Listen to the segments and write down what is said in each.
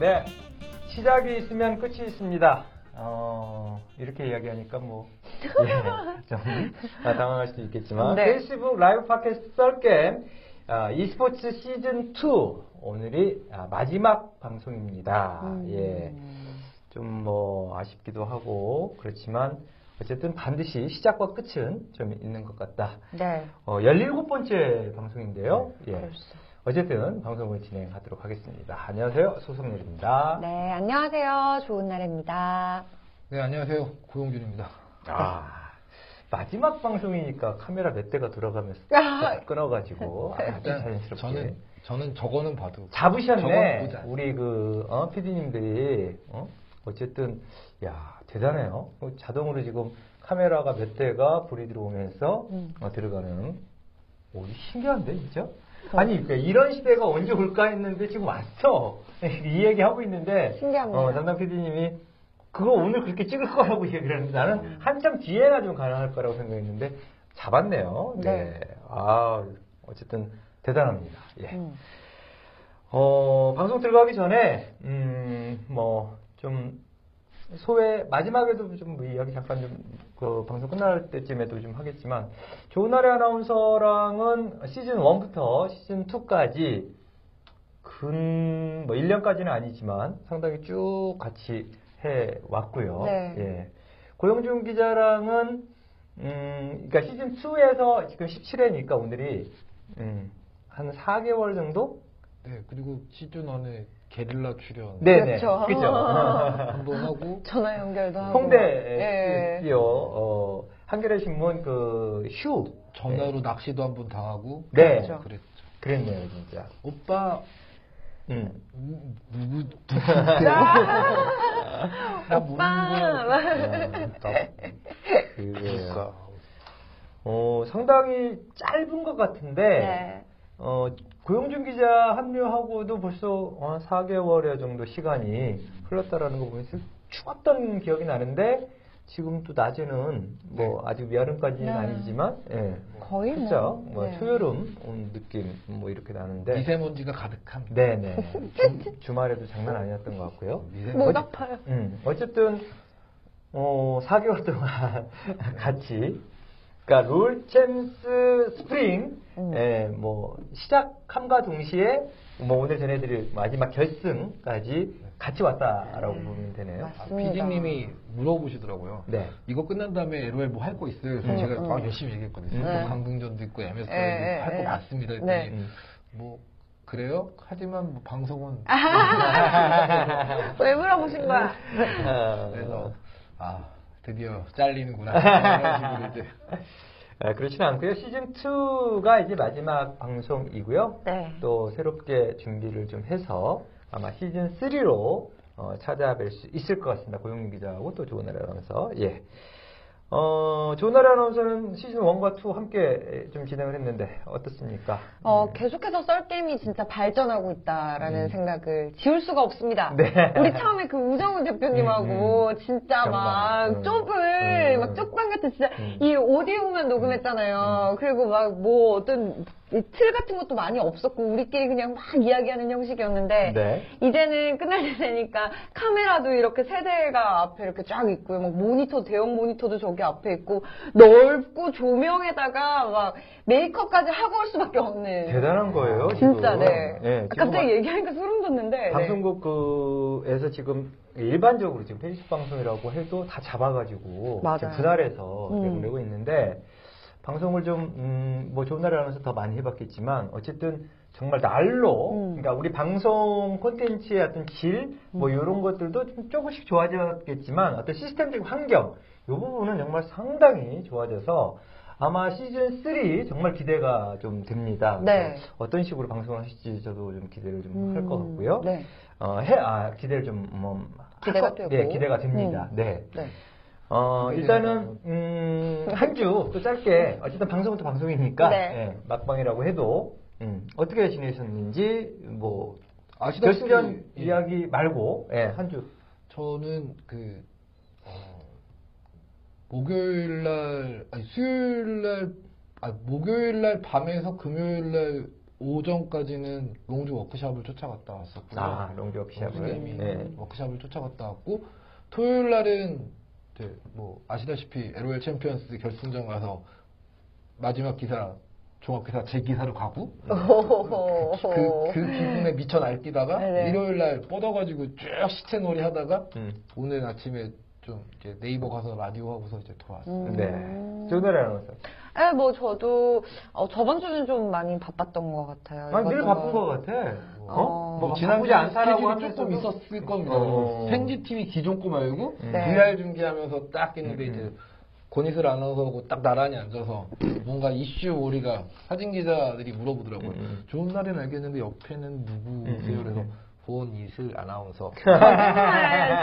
네, 시작이 있으면 끝이 있습니다. 어, 이렇게 이야기하니까 뭐, 예, 좀 아, 당황할 수도 있겠지만, 네. 페이스북 라이브 팟캐스트 썰게임 아, e스포츠 시즌 2 오늘이 아, 마지막 방송입니다. 음. 예, 좀 뭐 아쉽기도 하고 그렇지만 어쨌든 반드시 시작과 끝은 좀 있는 것 같다. 네. 어, 17번째 방송인데요. 예. 벌써. 어쨌든 방송을 진행하도록 하겠습니다. 안녕하세요. 소성렬입니다. 네, 안녕하세요. 좋은 날입니다. 네, 안녕하세요. 고용준입니다. 아, 마지막 방송이니까 카메라 몇 대가 돌아가면서 아. 끊어가지고 아주 일단 자연스럽게 저는 저는 저거는 봐도 잡으셨네. 우리 그 어, PD님들이 어? 어쨌든 야 대단해요. 어, 자동으로 지금 카메라가 몇 대가 불이 들어오면서 음. 어, 들어가는. 오, 신기한데 진짜? 아니 그러니까 이런 시대가 언제 올까 했는데 지금 왔어. 이 얘기 하고 있는데 신기합니다. 어, 담당 PD님이 그거 오늘 그렇게 찍을 거라고 얘기를 했는데 나는 음. 한참 뒤에나 좀 가능할 거라고 생각했는데 잡았네요. 네. 네. 아 어쨌든 대단합니다. 예. 음. 어, 방송 들어가기 전에, 음, 뭐, 좀, 소외, 마지막에도 좀뭐 이야기 잠깐 좀, 그, 방송 끝날 때쯤에도 좀 하겠지만, 좋은 날의 아나운서랑은 시즌 1부터 시즌 2까지, 근, 뭐, 1년까지는 아니지만, 상당히 쭉 같이 해 왔고요. 네. 예. 고영준 기자랑은, 음, 그니까 시즌 2에서 지금 17회니까 오늘이, 음, 한 4개월 정도? 네, 그리고 시즌 안에 게릴라 출연 네네. 그렇죠. 그죠. 한번 하고 전화 연결도 하고. 홍대에 예. 뛰어, 어, 한겨레 신문 그, 휴. 전화로 낚시도 한 번 당하고 네. 그렇죠. 그랬죠. 그랬네요, 진짜. 오빠 음. 누- 누구 누구세요? 나 모르는 거야. 어, 그래요. 어, 상당히 짧은 것 같은데, 네. 어, 고영준 기자 합류하고도 벌써 어, 4개월여 정도 시간이 흘렀다라는 거 보면서 추웠던 기억이 나는데, 지금 또 낮에는 뭐 아직 여름까지는 네. 아니지만, 예. 거의 뭐. 그죠? 뭐 네. 초여름 온 느낌 뭐 이렇게 나는데, 미세먼지가 가득합니다. 네네. 주, 주말에도 장난 아니었던 것 같고요. 미세먼지 목 아파요. 음, 어쨌든 어, 4개월 동안 같이 그러니까 롤챔스 스프링 음. 예, 뭐 시작함과 동시에 뭐 오늘 전해드릴 마지막 결승까지 같이 왔다라고 네. 보면 되네요. 아, 맞습니다. PD님이 물어보시더라고요. 네. 이거 끝난 다음에 LOL 뭐 할 거 있어요? 그래서 음, 제가 음. 막 열심히 얘기했거든요. 네. 뭐 강등전도 있고 예, MS도 예, 할거 예. 많습니다. 했더니 네. 음. 뭐 그래요? 하지만 뭐 방송은 왜 물어보신 거야? 어, 그래서 아 드디어 잘리는구나 이런 식으로 이제 아, 그렇지는 않고요. 시즌 2가 이제 마지막 방송이고요. 네. 또 새롭게 준비를 좀 해서 아마 시즌 3로 어, 찾아뵐 수 있을 것 같습니다. 고용민 기자하고 또 좋은 나라 아나운서. 예. 어, 좋은 나라 아나운서는 시즌 1과 2 함께 좀 진행을 했는데 어떻습니까? 어, 네. 계속해서 썰게임이 진짜 발전하고 있다라는 음. 생각을 지울 수가 없습니다. 네. 우리 처음에 그 우정우 대표님하고 진짜 정말, 막 음. 쪽을 음. 막 쪽방 같은 진짜 음. 이 오디오만 녹음했잖아요. 그리고 막 뭐 어떤 이 틀 같은 것도 많이 없었고 우리끼리 그냥 막 이야기하는 형식이었는데 네. 이제는 끝날 때 되니까 카메라도 이렇게 세 대가 앞에 이렇게 쫙 있고요. 막 모니터 대형 모니터도 저기 앞에 있고 넓고 조명에다가 막 메이크업까지 하고 올 수밖에 없는 대단한 거예요. 진짜 지금. 네. 예, 지금 갑자기 막 얘기하니까 소름 돋는데 네. 방송국에서 지금 일반적으로 지금 페이스 방송이라고 해도 다 잡아가지고 맞아요. 지금 분할해서 음. 내고 있는데 방송을 좀, 음, 뭐 좋은 날을 하면서 더 많이 해봤겠지만 어쨌든 정말 날로 음. 그러니까 우리 방송 콘텐츠의 어떤 질, 뭐 이런 것들도 좀 조금씩 좋아졌겠지만 어떤 시스템적 환경 이 부분은 정말 상당히 좋아져서 아마 시즌 3 정말 기대가 좀 됩니다. 네. 어떤 식으로 방송을 하실지 저도 좀 기대를 좀 할것 음, 같고요. 네. 어, 해, 아, 기대를 좀, 뭐, 기대가 되고. 네, 기대가 됩니다. 음. 네. 네. 어, 일단은, 음, 한 주, 또 짧게, 어쨌든 방송은 또 방송이니까, 네. 예, 막방이라고 해도, 음, 어떻게 지내셨는지, 뭐, 아시다시피 결승전 예, 이야기 말고, 예, 한 주. 저는 그 어, 목요일 날 아니 수요일 날 아, 목요일 날 밤에서 금요일 날 오전까지는 롱주 워크샵을 쫓아갔다 왔었고요. 아, 롱주 워크샵을. 네. 워크샵을 쫓아갔다 왔고 토요일 날은 뭐 아시다시피 LOL 챔피언스 결승전 가서 마지막 기사 종합 기사 제 기사로 가고 오호호. 그, 그 기분에 미쳐 날뛰다가 네네. 일요일 날 뻗어가지고 쭉 시체놀이 하다가 음. 오늘 아침에 좀 이렇게 네이버 가서 라디오 하고서 이제 돌아왔어요. 음. 네. 조나리 아나운서. 네, 뭐 저도 어, 저번 주는 좀 많이 바빴던 것 같아요. 아니, 늘 이것저것. 바쁜 것 같아. 어? 어. 뭐 지난주에 않다라고 스케줄이 하면서도 조금 있었을 겁니다. 어. 생지 TV 기존 거 말고 음. 네. VR 중계하면서 딱 했는데 음, 이제 고니슬 아나운서하고 딱 나란히 앉아서 뭔가 이슈 오리가 사진 기자들이 물어보더라고요. 음. 좋은 날은 알겠는데 옆에는 누구세요? 음, 그래서 음. 고니슬 아나운서.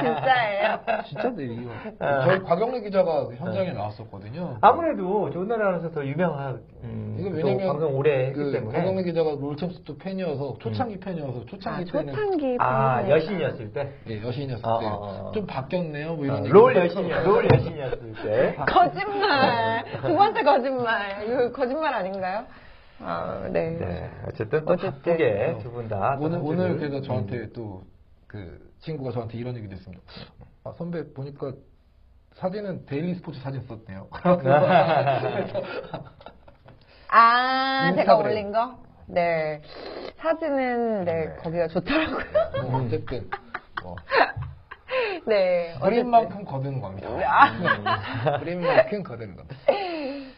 진짜예요. 진짜 내리요. 아. 저희 곽영래 기자가 현장에 나왔었거든요. 아무래도 조나리 아나운서 더 유명한, 음, 이거 또 왜냐면 방송 오래 했기 그 때문에. 곽영래 기자가 롤챔스 또 팬이어서 초창기 팬이어서 아, 초창기 때는 초창기 아. 여신이었을 때? 예, 여신이었을 어, 때 어, 어. 좀 바뀌었네요. 뭐 이런 어. 롤 여신이야, 롤 여신이었을 때. 거짓말. 두 번째 거짓말. 이거 거짓말 아닌가요? 아, 네. 네, 어쨌든 또 어쨌든. 바쁘게 두 분 다. 오늘 또 오늘 그래서 음. 저한테 또그 친구가 저한테 이런 얘기도 했습니다. 아 선배 보니까 사진은 데일리 스포츠 사진 썼네요. 아, 제가. 올린 거? 네. 사진은, 네, 네. 거기가 좋더라고요. 뭐 어쨌든 뭐 네. 어쨌든. 뿌린 만큼 거두는 겁니다. 음. 뿌린 만큼 거두는 겁니다.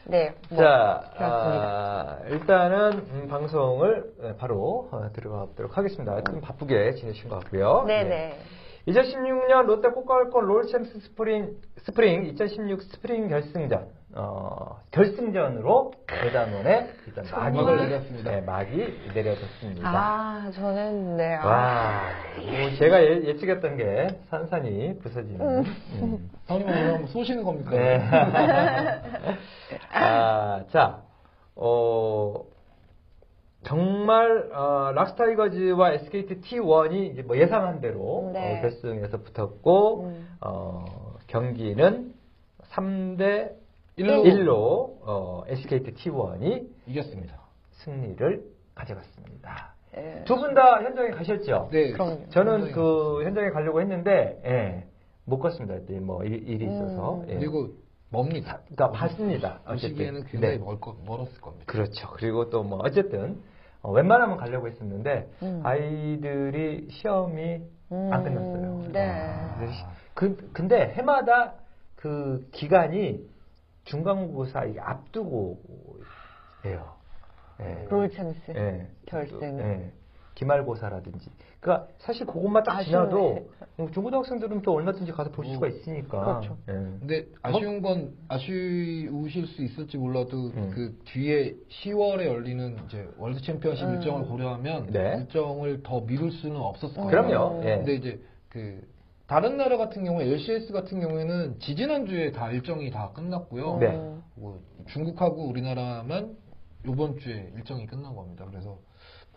네. 뭐, 자. 아, 일단은 음, 방송을 예, 바로 어, 들어가 보도록 하겠습니다. 좀 바쁘게 지내신 것 같고요. 네네. 2016년 롯데 꼬깔콘 롤챔스 spring, spring 2016 스프링 결승전, 어, 결승전으로 대단원에 일단 막이, 내렸습니다. 네, 막이 내려졌습니다. 아, 저는, 네. 아, 와, 뭐 제가 예, 예측했던 게 산산이 부서지는. 음. 형님 오늘 한번 쏘시는 겁니까? 네. 아, 자, 어, 정말 어, 락스타이거즈와 SKT T1이 이제 뭐 예상한 대로 네. 어, 결승에서 붙었고 음. 어, 경기는 3대 일로. 1로 어, SKT T1이 이겼습니다. 승리를 가져갔습니다. 예. 두분 다 현장에 가셨죠? 네. 그럼요. 저는 그 현장에 가려고 했는데 예, 못 갔습니다. 뭐 일, 일이 있어서. 음. 예. 그리고 멉니다. 그러니까 봤습니다. 보시기에는 어쨌든. 굉장히 네. 멀 거, 멀었을 겁니다. 그렇죠. 그리고 또 뭐 어쨌든 어, 웬만하면 가려고 했었는데 음. 아이들이 시험이 음, 안 끝났어요. 네. 아, 그, 근데 해마다 그 기간이 중간고사 이게 앞두고 해요. 예. 롤챔스. 예. 결승. 예. 기말고사라든지. 그러니까 사실 그것만 딱. 지나도 뭐 중고등학생들은 또 얼마든지 가서 볼 뭐, 수가 있으니까. 그렇죠. 예. 근데 아쉬운 건 아쉬우실 수 있을지 몰라도 음. 그 뒤에 10월에 열리는 이제 월드 챔피언십 음. 일정을 고려하면 네. 일정을 더 미룰 수는 없었을 거예요. 그럼요. 예. 근데 이제 그 다른 나라 같은 경우에 LCS 같은 경우에는 지지난 주에 다 일정이 다 끝났고요. 네. 음. 뭐 중국하고 우리나라만 이번 주에 일정이 끝난 겁니다. 그래서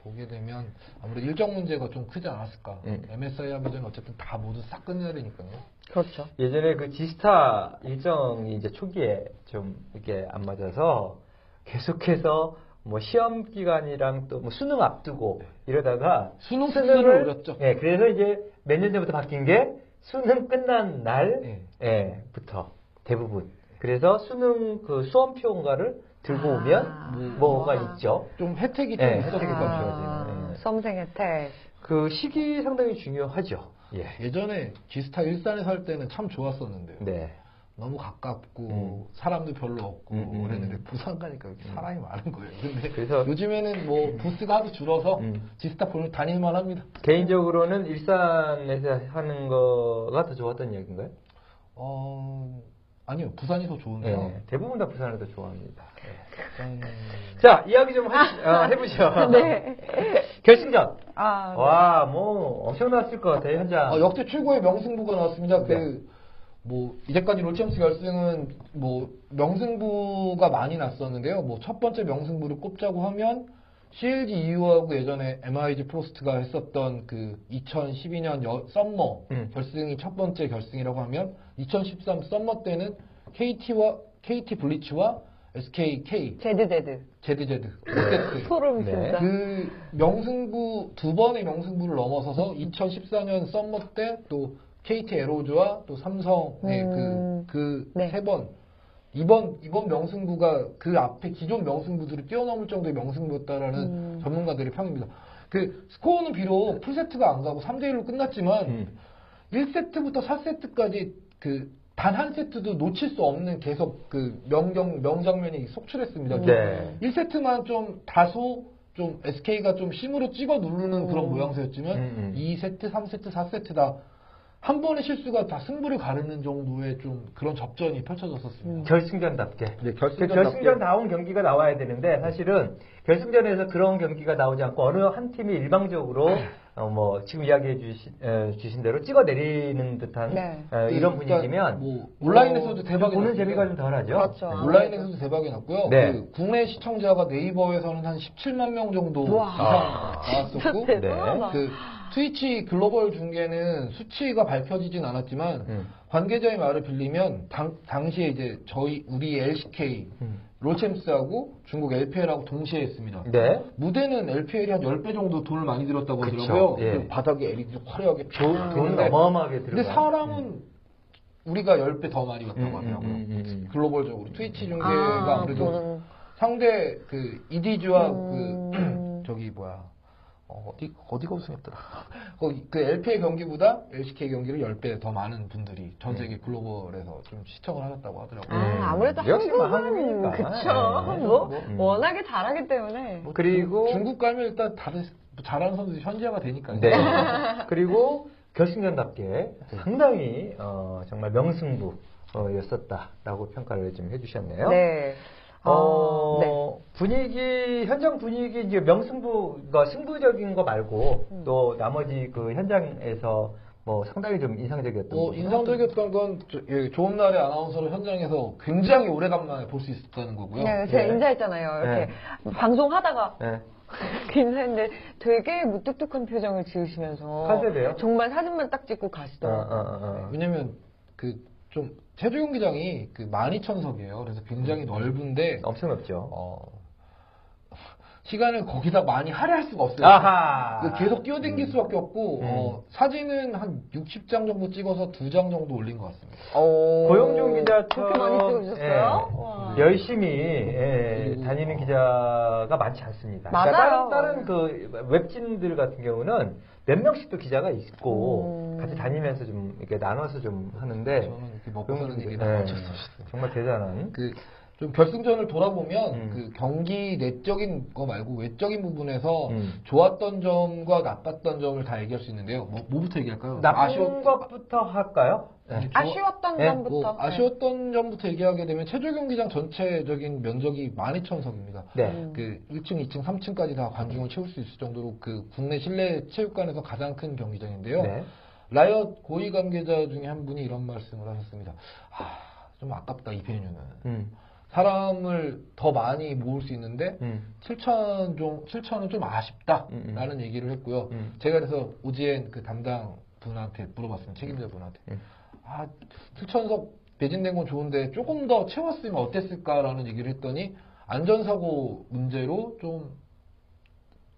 보게 되면 아무래도 일정 문제가 좀 크지 않았을까. 음. MSI 합의전 어쨌든 다 모두 싹 끝내야 되니까요. 그렇죠. 예전에 그 지스타 일정이 이제 초기에 좀 이렇게 안 맞아서 계속해서 뭐 시험 기간이랑 또 뭐 수능 앞두고 이러다가 수능 수능을 올렸죠. 예, 그래서 이제 몇 년 전부터 바뀐 게 수능 끝난 날 예. 예, 부터 대부분. 그래서 수능 그 수험표인가를 들고 아. 오면 뭐가 와. 있죠. 좀 혜택이 좀 예, 있었을 혜택이 예. 수험생 혜택. 그 시기 상당히 중요하죠. 예. 예전에 지스타 일산에 살 때는 참 좋았었는데요. 네. 너무 가깝고 음. 사람도 별로 없고 음, 음, 그랬는데 음. 부산 가니까 이렇게 사람이 많은 거예요. 근데 그래서- 요즘에는 뭐 부스가 하도 줄어서 음. 지스타 보면 다닐만 합니다. 개인적으로는 일산에서 하는 거가 더 좋았던 얘기인가요? 어 아니요 부산이 더 좋은데요. 네, 대부분 다 부산을 더 좋아합니다. 음, 자, 이야기 좀 하, 어, 해보죠. 네. 결승전. 아, 네. 와, 뭐, 엄청났을 것 같아요, 현장. 어, 역대 최고의 명승부가 나왔습니다. 네. 그, 뭐, 이제까지 롤챔스 결승은, 뭐, 명승부가 많이 났었는데요. 뭐, 첫 번째 명승부를 꼽자고 하면, CLG EU하고 예전에 MIG 프로스트가 했었던 그 2012년 여- summer 음. 결승이 첫 번째 결승이라고 하면, 2013 summer 때는 KT와, KT 불리츠와 SKT, 제드제드. ZZ, 세트. 소름 네. 진짜. 그 명승부 두 번의 명승부를 넘어서서 2014년 summer 때 또 KT 애로우즈와 또 삼성의 음. 그그 네. 세번 이번 이번 명승부가 그 앞에 기존 명승부들을 뛰어넘을 정도의 명승부였다라는 음. 전문가들의 평입니다. 그 스코어는 비록 풀세트가 안 가고 3대 1로 끝났지만 음. 1세트부터 4세트까지 그 단 한 세트도 놓칠 수 없는 계속 그 명경 명장면이 속출했습니다. 네. 1세트만 좀 다소 좀 SK가 좀 심으로 찍어 누르는 그런 음. 모양새였지만 음, 음. 2세트, 3세트, 4세트 다 한 번의 실수가 다 승부를 가르는 정도의 좀 그런 접전이 펼쳐졌었습니다. 결승전답게. 네, 그 결승전답게. 결승전다운 경기가 나와야 되는데 사실은 결승전에서 그런 경기가 나오지 않고 어느 한 팀이 일방적으로 어, 뭐 지금 이야기해 주신, 에, 주신 대로 찍어 내리는 듯한 네. 어, 이런 그러니까 분위기면 뭐 온라인에서도 대박이 보는. 재미가 좀 덜하죠. 그렇죠. 네, 온라인에서도 대박이 났고요. 네. 그 국내 시청자가 네이버에서는 한 17만 명 정도 우와. 이상 나왔었고 네. 대단하다. 그 트위치 글로벌 중계는 수치가 밝혀지진 않았지만 음. 관계자의 말을 빌리면 당, 당시에 이제 저희 우리 LCK 음. 롤챔스하고 중국 LPL하고 동시에 했습니다. 네. 무대는 LPL이 한 10배 정도 돈을 많이 들었다고 그쵸. 하더라고요. 예. 그 바닥에 LED 화려하게 돈, 쫙돈 있는데 어마어마하게 들어가. 근데 사람은 우리가 10배 더 많이 왔다고 음, 하더라고요. 음, 음, 음. 글로벌적으로 트위치 중계가 아, 아무래도 보는. 상대 그 이디즈와 음. 그 저기 뭐야 어, 어디 어디가 우승했더라. 그 LPL 경기보다 LCK 경기를 10배 더 많은 분들이 전 세계 글로벌에서 좀 시청을 하셨다고 하더라고요. 아, 음. 아무래도 뭐 한국은 한국이니까. 그쵸. 네. 뭐 음. 워낙에 잘하기 때문에. 그리고 중국 가면 일단 다른 잘하는 선수들이 현지화가 되니까요. 네. 그리고 결승전답게 상당히 어, 정말 명승부 였었다라고 평가를 좀 해주셨네요. 네. 어, 네. 분위기 현장 분위기 이제 명승부가 승부적인 거 말고 음. 또 나머지 그 현장에서 뭐 상당히 좀 인상적이었던 뭐 부분은 인상적이었던 건 저- 예, 좋은 날의 아나운서를 현장에서 굉장히 오래간만에 볼 수 있었다는 거고요. 네, 제가 네. 인사했잖아요. 이렇게 방송하다가 네. 인사했는데 되게 무뚝뚝한 표정을 지으시면서 컨셉이에요? 정말 사진만 딱 찍고 어, 어, 가시더라고요. 어, 어. 왜냐면 그 좀 체조 경기장이 그 12,000석이에요. 그래서 굉장히 넓은데 엄청 높죠. 어, 시간을 거기다 많이 할애할 수가 없어요. 아하. 그 계속 뛰어댕길 수밖에 없고 음. 어, 사진은 한 60장 정도 찍어서 2장 정도 올린 것 같습니다. 오. 고영종 기자처럼 그렇게 많이 찍으셨어요? 예, 와. 열심히 예, 그리고- 다니는 기자가 많지 않습니다. 맞아요. 그러니까 다른, 다른 그 웹진들 같은 경우는 몇 명씩도 기자가 있고 음. 같이 다니면서 좀 이렇게 나눠서 좀 하는데 저는 이렇게 먹고 사는 수 없어요. 정말 대단한 그 좀 결승전을 돌아보면 음. 그 경기 내적인 거 말고 외적인 부분에서 음. 좋았던 점과 나빴던 점을 다 얘기할 수 있는데요. 뭐, 뭐부터 얘기할까요? 나쁜 아쉬웠- 것부터 할까요? 네. 좋아- 아쉬웠던 네, 점부터. 뭐 아쉬웠던 점부터 얘기하게 되면 체조 경기장 전체적인 면적이 12,000석입니다. 네. 음. 그 1층, 2층, 3층까지 다 관중을 채울 수 있을 정도로 그 국내 실내 체육관에서 가장 큰 경기장인데요. 네. 라이엇 고위 관계자 중에 한 분이 이런 말씀을 하셨습니다. 아, 좀 아깝다 이 베뉴는. 음. 사람을 더 많이 모을 수 있는데 음. 7천 좀 7천은 좀 아쉽다라는 음, 음. 얘기를 했고요. 음. 제가 그래서 오지엔 그 담당 분한테 물어봤습니다. 책임자 분한테. 음. 아, 7천석 매진된 건 좋은데 조금 더 채웠으면 어땠을까라는 얘기를 했더니 안전사고 문제로 좀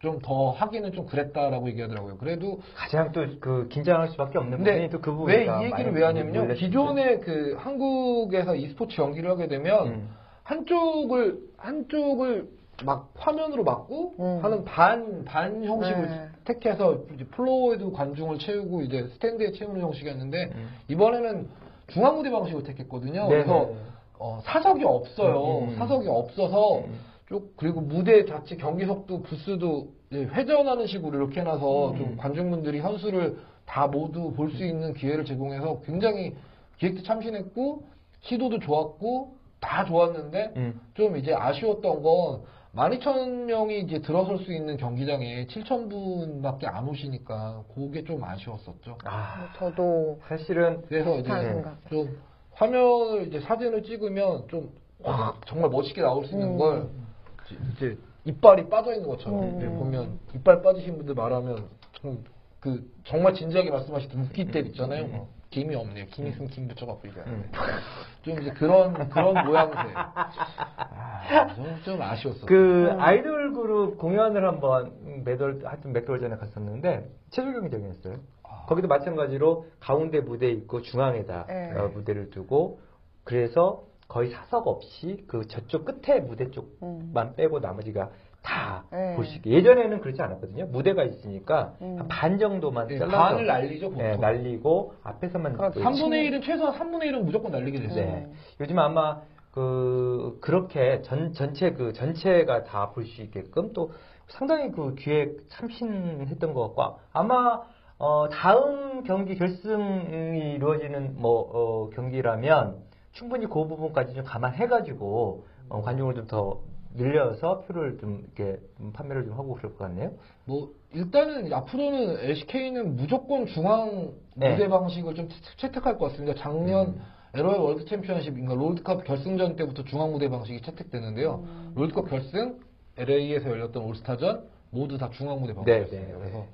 좀더 하기는 좀 그랬다라고 얘기하더라고요. 그래도 가장 또 그 긴장할 수밖에 없는 부분이 또 그 부분 왜이 얘기를 왜 하냐면요. 기존에 그 한국에서 e스포츠 연기를 하게 되면 음. 한쪽을 한쪽을 막 화면으로 막고 음. 하는 반 반 형식을 네. 택해서 이제 플로어에도 관중을 채우고 이제 스탠드에 채우는 형식이었는데 음. 이번에는 중앙 무대 방식을 택했거든요. 네, 그래서 네. 어, 사석이 없어요. 음, 음. 사석이 없어서 음. 쭉 그리고 무대 자체 경기석도 부스도 이제 회전하는 식으로 이렇게 해놔서 음. 좀 관중분들이 선수를 다 모두 볼 수 있는 기회를 제공해서 굉장히 기획도 참신했고 시도도 좋았고 다 좋았는데 음. 좀 이제 아쉬웠던 건 12,000명이 이제 들어설 수 있는 경기장에 7,000분밖에 안 오시니까 그게 좀 아쉬웠었죠. 아, 저도 사실은 그래서 이제 생각. 좀 화면을 이제 사진을 찍으면 좀 와, 정말 멋있게 나올 수 있는 음. 걸 이제 이빨이 빠져 있는 것처럼 음. 보면 이빨 빠지신 분들 말하면 정, 그 정말 진지하게 말씀하시던 웃기 때 있잖아요. 뭐. 김이 없네요. 김 있으면 김 붙여갖고 얘기하는데. 음. 좀 이제 그런, 그런 모양새. 아, 좀, 좀 아쉬웠어. 그 음. 아이돌 그룹 공연을 한번 매달 하여튼 몇 개월 전에 갔었는데 체조 경기장이었어요. 아. 거기도 마찬가지로 가운데 무대 있고 중앙에다 네. 어, 무대를 두고 그래서 거의 사석 없이 그 저쪽 끝에 무대 쪽만 음. 빼고 나머지가 다 네. 볼수 있게 예전에는 그렇지 않았거든요. 무대가 있으니까 음. 한반 정도만 예, 잘라서 반을 날리죠, 보통. 네, 날리고 앞에서만. 보이고 3분의 1은, 최소한 3분의 1은 무조건 날리게 됐어요. 네. 요즘 아마 그 그렇게 전 전체 그 전체가 다 볼 수 있게끔 또 상당히 그 기획 참신했던 것 같고 아마 어 다음 경기 결승이 이루어지는 뭐 어, 경기라면 충분히 그 부분까지 좀 감안해가지고 어, 관중을 좀더 늘려서 표를 좀 이렇게 좀 판매를 좀 하고 그럴 것 같네요. 뭐 일단은 앞으로는 LCK는 무조건 중앙 네. 무대 방식을 좀 채- 채택할 것 같습니다. 작년 음. LOL 월드 챔피언십, 그러니까 롤드컵 결승전 때부터 중앙 무대 방식이 채택되는데요. 음. 롤드컵 결승, LA에서 열렸던 올스타전 모두 다 중앙 무대 네, 방식이었어요. 네, 네. 그래서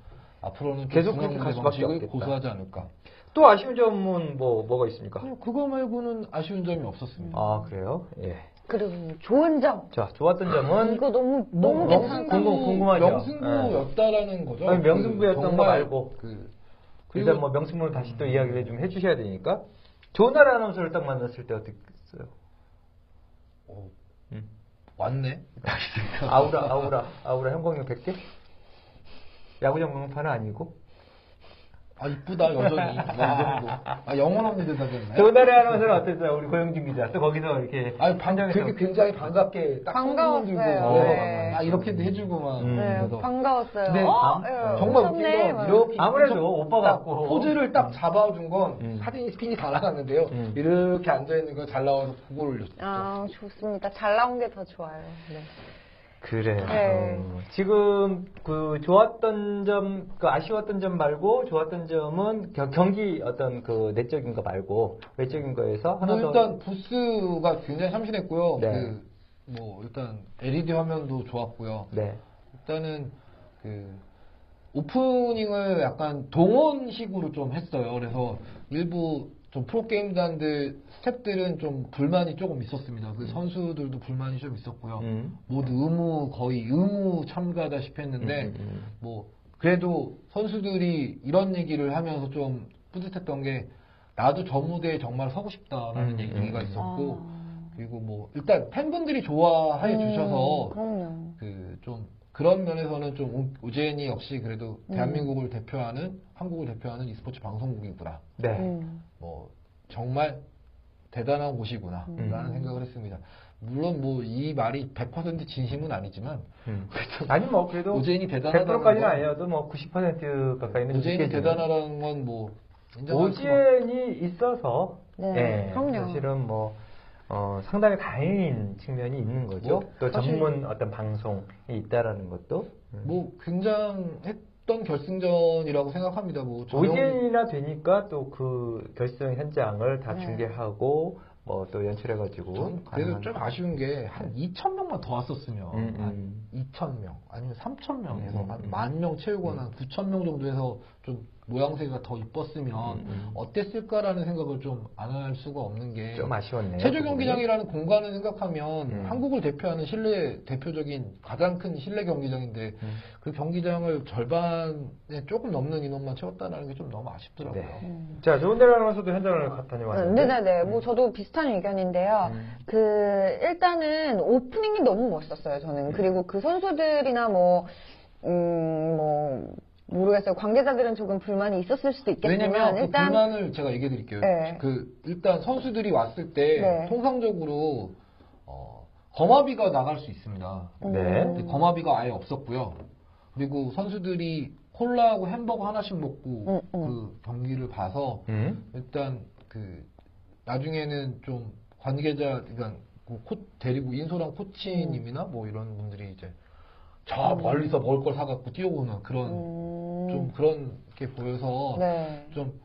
앞으로는 좀 계속 중앙 무대 수밖에 방식을 없겠다. 고수하지 않을까. 또 아쉬운 점은 뭐 뭐가 있습니까? 어, 그거 말고는 아쉬운 점이 없었습니다. 아 그래요? 예. 그리고 좋은 점. 자 좋았던 점은 이거 너무 뭐 너무 명- 괜찮다. 궁금- 궁금하죠? 명승부였다라는 거죠. 아니, 명승부였던 그거 정말 말고. 그 일단 뭐 명승문을 다시 또 이야기를 좀 해주셔야 되니까 조나라 아나운서를 딱 만났을 때 어땠어요? 어, 음. 왔네. 아우라 아우라 아우라 형광등 100개? 야구 전광판은 아니고 아 이쁘다 여전히 뭐이 정도. 아 영원합니다 되겠네. 조나라 아나운서는 어땠어요? 우리 고영진 기자 또 거기서 이렇게 아니 방 현장에서- 되게 굉장히 반갑게 딱 반가웠어요. 손 들고 네. 아 이렇게도 해주고 막 음. 네, 반가웠어요. 근데 어, 아, 예, 정말 웃긴. 건 이렇게 아무래도 딱 오빠 같고. 포즈를 딱 잡아준 건 음. 사진이 스핀이 다 나갔는데요. 음. 이렇게 앉아 있는 거잘 나와서 그걸 올렸죠. 아, 좋습니다. 잘 나온 게 더 좋아요. 네. 그래요. 네. 어, 지금 그 좋았던 점, 그 아쉬웠던 점 말고 좋았던 점은 겨- 경기 어떤 그 내적인 거 말고 외적인 거에서 하나 뭐 더 일단 부스가 굉장히 참신했고요. 네. 그, 뭐 일단 LED 화면도 좋았고요. 네. 일단은 그 오프닝을 약간 동원식으로 좀 했어요. 그래서 일부 좀 프로게임단들 스탭들은 좀 불만이 조금 있었습니다. 그 선수들도 불만이 좀 있었고요. 음. 모두 의무 거의 의무 참가다시피 했는데 음, 음, 음. 뭐 그래도 선수들이 이런 얘기를 하면서 좀 뿌듯했던 게 나도 저 무대에 정말 서고 싶다라는 음, 얘기가 음, 있었고 아. 그리고 뭐 일단 팬분들이 좋아해 음, 주셔서 그럼요. 그좀 그런 면에서는 좀 우- 우재인이 역시 그래도 음. 대한민국을 대표하는 한국을 대표하는 e스포츠 방송국이구나. 네. 음. 뭐 정말 대단한 곳이구나 음. 라는 생각을 했습니다. 물론 뭐 이 말이 100% 진심은 아니지만 음. 아니 뭐 그래도 우재인이 대단하다는 100%까지는 건- 아니어도 뭐 90% 가까이는 우재인이 느껴지는. 대단하다는 건 뭐 오지엔이 있어서 네, 예, 그럼요. 사실은 뭐 어, 상당히 다행인 측면이 있는 거죠. 뭐, 또 전문 어떤 방송이 있다라는 것도. 음. 뭐 굉장했던 결승전이라고 생각합니다. 뭐 전용- 오지엔이나 되니까 또 그 결승 현장을 다 네. 중계하고 뭐 또 연출해가지고. 전 그래도 좀 아쉬운 게 한 2천 명만 더 왔었으면 음, 음. 한 2천 명 아니면 3천 명에서 음, 한 음. 만명 채우거나 한 9천 명 정도 해서 좀 모양새가 더 이뻤으면 음, 음. 어땠을까라는 생각을 좀 안 할 수가 없는 게 좀 아쉬웠네요. 체조 그. 경기장이라는 공간을 생각하면 음. 한국을 대표하는 실내 대표적인 가장 큰 실내 경기장인데 음. 그 경기장을 절반에 조금 넘는 인원만 채웠다는 게 좀 너무 아쉽더라고요. 네. 음. 자, 좋은 데로 아나운서도 현장을 가- 다녀왔는데. 네네네. 뭐 저도 비슷한 의견인데요. 음. 그 일단은 오프닝이 너무 멋있었어요. 저는 그리고 그 선수들이나 뭐 음, 뭐 모르겠어요. 관계자들은 조금 불만이 있었을 수도 있겠지만 왜냐면 그 일단 불만을 제가 얘기해 드릴게요. 네. 그 일단 선수들이 왔을 때 네. 통상적으로 어, 거마비가 나갈 수 있습니다. 음, 네. 근데 거마비가 아예 없었고요. 그리고 선수들이 콜라하고 햄버거 하나씩 먹고 음, 음. 그 경기를 봐서 음. 일단 그 나중에는 좀 관계자 그러니까 그 코, 데리고 인솔한 코치님이나 뭐 이런 분들이 이제 저 멀리서 먹을 걸 사갖고 뛰어오는 그런 음, 좀 그런 게 보여서 네. 좀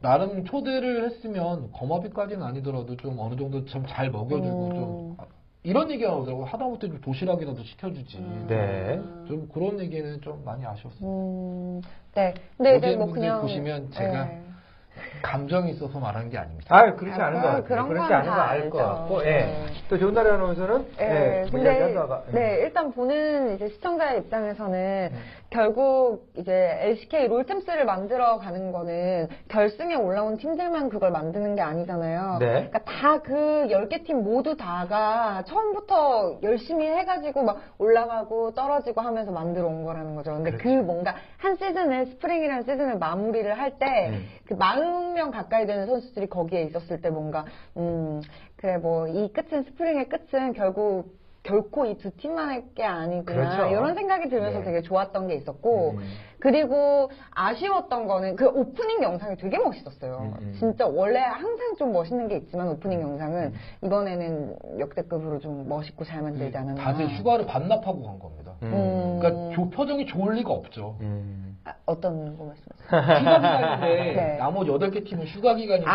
나름 초대를 했으면 거마비까지는 아니더라도 좀 어느 정도 좀잘 먹여주고 음. 좀 아, 이런 얘기가 나오더라고요. 하다못해 좀 도시락이라도 시켜주지. 음. 네. 좀 그런 얘기는 좀 많이 아쉬웠어요. 음, 네. 근데 이제 뭐 그냥 보시면 제가 네. 감정이 있어서 말하는 게 아닙니다. 아, 그렇지 아, 않은 그- 것 같아요. 그런 그렇지 건 않은 거다알것 알죠. 같고, 예. 네. 또 조은나래 아나운서는, 예, 예, 뭐 근데 예. 네 일단 보는 이제 시청자의 입장에서는 음. 결국 이제 LCK 롤챔스를 만들어 가는 거는 결승에 올라온 팀들만 그걸 만드는 게 아니잖아요. 네. 그러니까 다 그 10개 팀 모두 다가 처음부터 열심히 해가지고 막 올라가고 떨어지고 하면서 만들어 온 거라는 거죠. 근데 그 그렇죠. 뭔가 한 시즌을 spring이라는 시즌을 마무리를 할때 음. 그 40명 가까이 되는 선수들이 거기에 있었을 때 뭔가 음 그래 뭐 이 끝은 스프링의 끝은 결국 결코 이 두 팀만의 게 아니구나 그렇죠. 이런 생각이 들면서 네. 되게 좋았던 게 있었고 음. 그리고 아쉬웠던 거는 그 오프닝 영상이 되게 멋있었어요. 음, 음. 진짜 원래 항상 좀 멋있는 게 있지만 오프닝 영상은 이번에는 역대급으로 좀 멋있고 잘 만들지 않았나. 네, 다들 휴가를 반납하고 간 겁니다. 음. 그러니까 조- 표정이 좋을 리가 없죠. 음. 아, 어떤 거 말씀하세요? 휴가 기간인데 네. 나머지 8개 팀은 휴가 기간인데 아,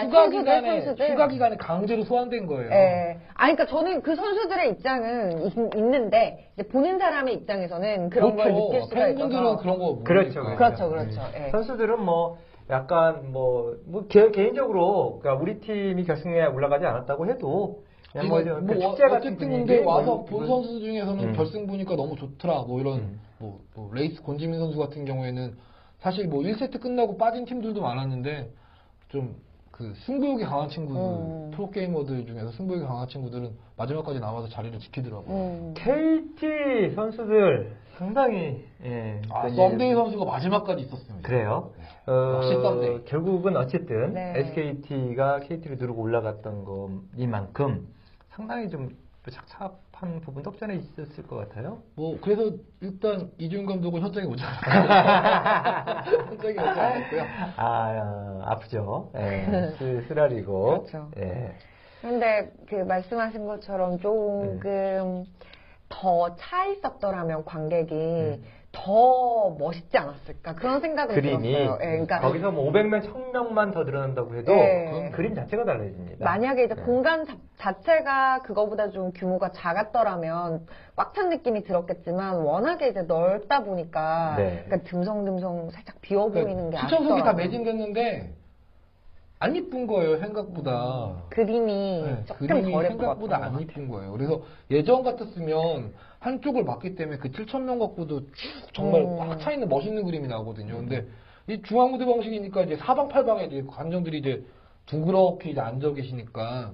아, 휴가 선수들, 기간에 선수들. 휴가 기간에 강제로 소환된 거예요. 예. 아, 그러니까 저는 그 선수들의 입장은 있, 는데 이제 보는 사람의 입장에서는 그런 걸 느낄 수가 팬분들은 있 어서. 그런 거 모르니까. 그렇죠, 그렇죠, 그렇죠. 음. 예. 선수들은 뭐, 약간 뭐, 뭐, 개, 개인적으로, 그러니까 우리 팀이 결승에 올라가지 않았다고 해도, 그냥 뭐, 좀뭐 축제 같은 어쨌든 분위기. 근데 와서 뭐본 선수 중에서는 음. 결승 보니까 너무 좋더라. 뭐 이런 음. 뭐, 뭐 레이스 권지민 선수 같은 경우에는 사실 뭐 1세트 끝나고 빠진 팀들도 많았는데 좀 그 승부욕이 강한 친구들, 음. 프로게이머들 중에서 승부욕이 강한 친구들은 마지막까지 남아서 자리를 지키더라고요. 음. KT 선수들 상당히, 예. 아, 썸데이 선수가 마지막까지 있었습니다. 그래요. 네. 어, 역시 썸데이. 결국은 어쨌든 네. SKT가 KT를 누르고 올라갔던 것이만큼 상당히 좀 착잡한 부분도 없지 않아 있었을 것 같아요. 뭐 그래서 일단 이준 감독은 현장에 오지 않았어요. 현장에 오지 않았고요. 아, 아 프죠. 예, 쓰, 쓰라리고. 그렇죠. 예. 근데 그 말씀하신 것처럼 조금 더 차 있었더라면 관객이 더 멋있지 않았을까 그런 생각은 음. 그림이 들었어요. 예, 그러니까 거기서 뭐 500명, 1000명만 더 늘어난다고 해도 네. 그건 그림 자체가 달라집니다. 만약에 이제 네. 공간 자, 자체가 그거보다 좀 규모가 작았더라면 꽉 찬 느낌이 들었겠지만 워낙에 이제 넓다 보니까 네. 그러니까 듬성듬성 살짝 비어 보이는 게 추천석이 다 아쉽더라고요. 매진됐는데 안 이쁜 거예요 생각보다. 그림이 네, 조금 그림이 덜 생각보다 안것 이쁜 거예요. 그래서 예전 같았으면 한쪽을 막기 때문에 그 7천 명 갖고도 쭉 정말 음. 꽉차 있는 멋있는 그림이 나오거든요. 근데 이 중앙 무대 방식이니까 이제 사방팔방에 이제 관전들이 이제 둥그렇게 이제 앉아 계시니까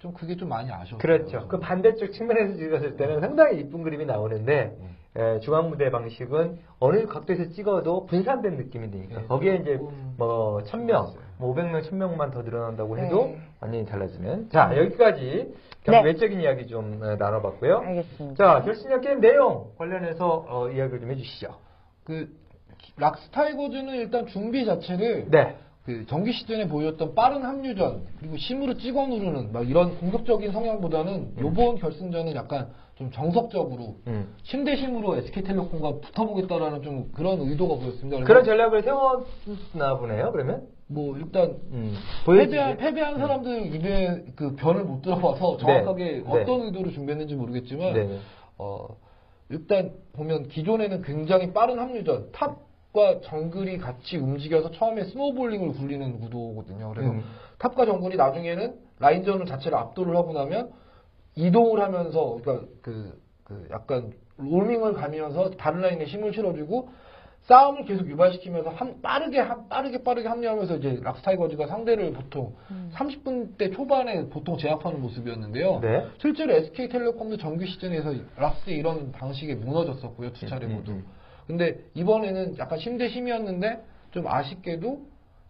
좀 그게 좀 많이 아쉬웠어요. 그렇죠. 그 반대쪽 측면에서 찍었을 때는 상당히 이쁜 그림이 나오는데 음. 에, 중앙 무대 방식은 어느 각도에서 찍어도 분산된 느낌이 드니까 네, 거기에 이제 조금 뭐 1000명, 있어요. 뭐 500명, 1000명만 더 늘어난다고 해도 네. 완전히 달라지는. 자 여기까지 네. 외적인 이야기 좀 어, 나눠봤고요. 알겠습니다. 자 결승전 게임 내용 관련해서 어, 이야기를 좀 해주시죠. 그 락스타이거즈는 일단 준비 자체를 네. 그 정규 시즌에 보였던 빠른 합류전 그리고 심으로 찍어 누르는 막 이런 공격적인 성향보다는 요번 결승전은 약간 좀 정석적으로 음. 심대 심으로 SK텔레콤과 붙어보겠다라는 좀 그런 의도가 보였습니다. 그런 전략을 세웠나 보네요. 그러면 뭐 일단 음. 패배한. 패배한 사람들 입에 그 변을 못 들어봐서 정확하게 네. 어떤 네. 의도로 준비했는지 모르겠지만 네. 어, 일단 보면 기존에는 굉장히 빠른 합류전 탑과 정글이 같이 움직여서 처음에 스노볼링을 굴리는 구도거든요. 그래서 음. 탑과 정글이 나중에는 라인전 자체를 압도를 하고 나면 이동을 하면서 그러니까 그, 그 약간 롤밍을 가면서 다른 라인에 힘을 실어주고 싸움을 계속 유발시키면서 한 빠르게 한 빠르게 빠르게 합류하면서 이제 락스타이거즈가 상대를 보통 30분대 초반에 보통 제압하는 모습이었는데요. 네. 실제로 SK텔레콤도 정규 시즌에서 락스 이런 방식에 무너졌었고요 두 차례 음, 모두. 음. 근데 이번에는 약간 심대 심이었는데 좀 아쉽게도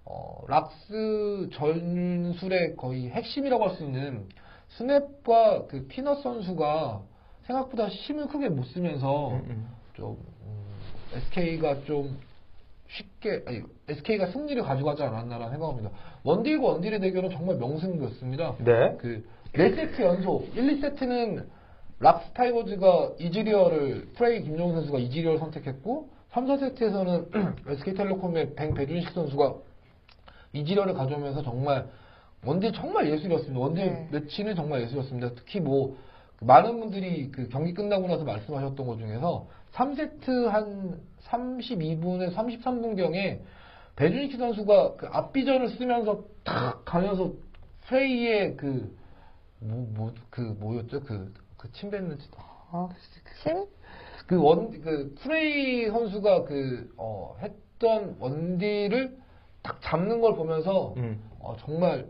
어, 락스 전술의 거의 핵심이라고 할 수 있는 스멥과 그 피넛 선수가 생각보다 힘을 크게 못 쓰면서 음, 음. 좀 SK가 좀 쉽게 아니 SK가 승리를 가져가지 않았나라는 생각합니다. 원딜과 원딜의 대결은 정말 명승부였습니다. 네. 그 4세트 연속 1, 2세트는 락스 타이거즈가 이지리얼을 프레이 김종인 선수가 이지리얼 선택했고 3, 4세트에서는 SK텔레콤의 뱅 배준식 선수가 이지리얼을 가져오면서 정말 원딜 정말 예술이었습니다. 원딜 네. 매치는 정말 예술이었습니다. 특히 뭐 많은 분들이 그 경기 끝나고 나서 말씀하셨던 것 중에서 3세트 한 32분에 33분경에 배준익 선수가 그 앞비전을 쓰면서 탁 가면서 프레이의 그, 뭐, 뭐, 그, 뭐였죠? 그, 그 침 뱉는, 아, 심? 그 원, 그 프레이 선수가 그, 어, 했던 원딜을 딱 잡는 걸 보면서, 음. 어, 정말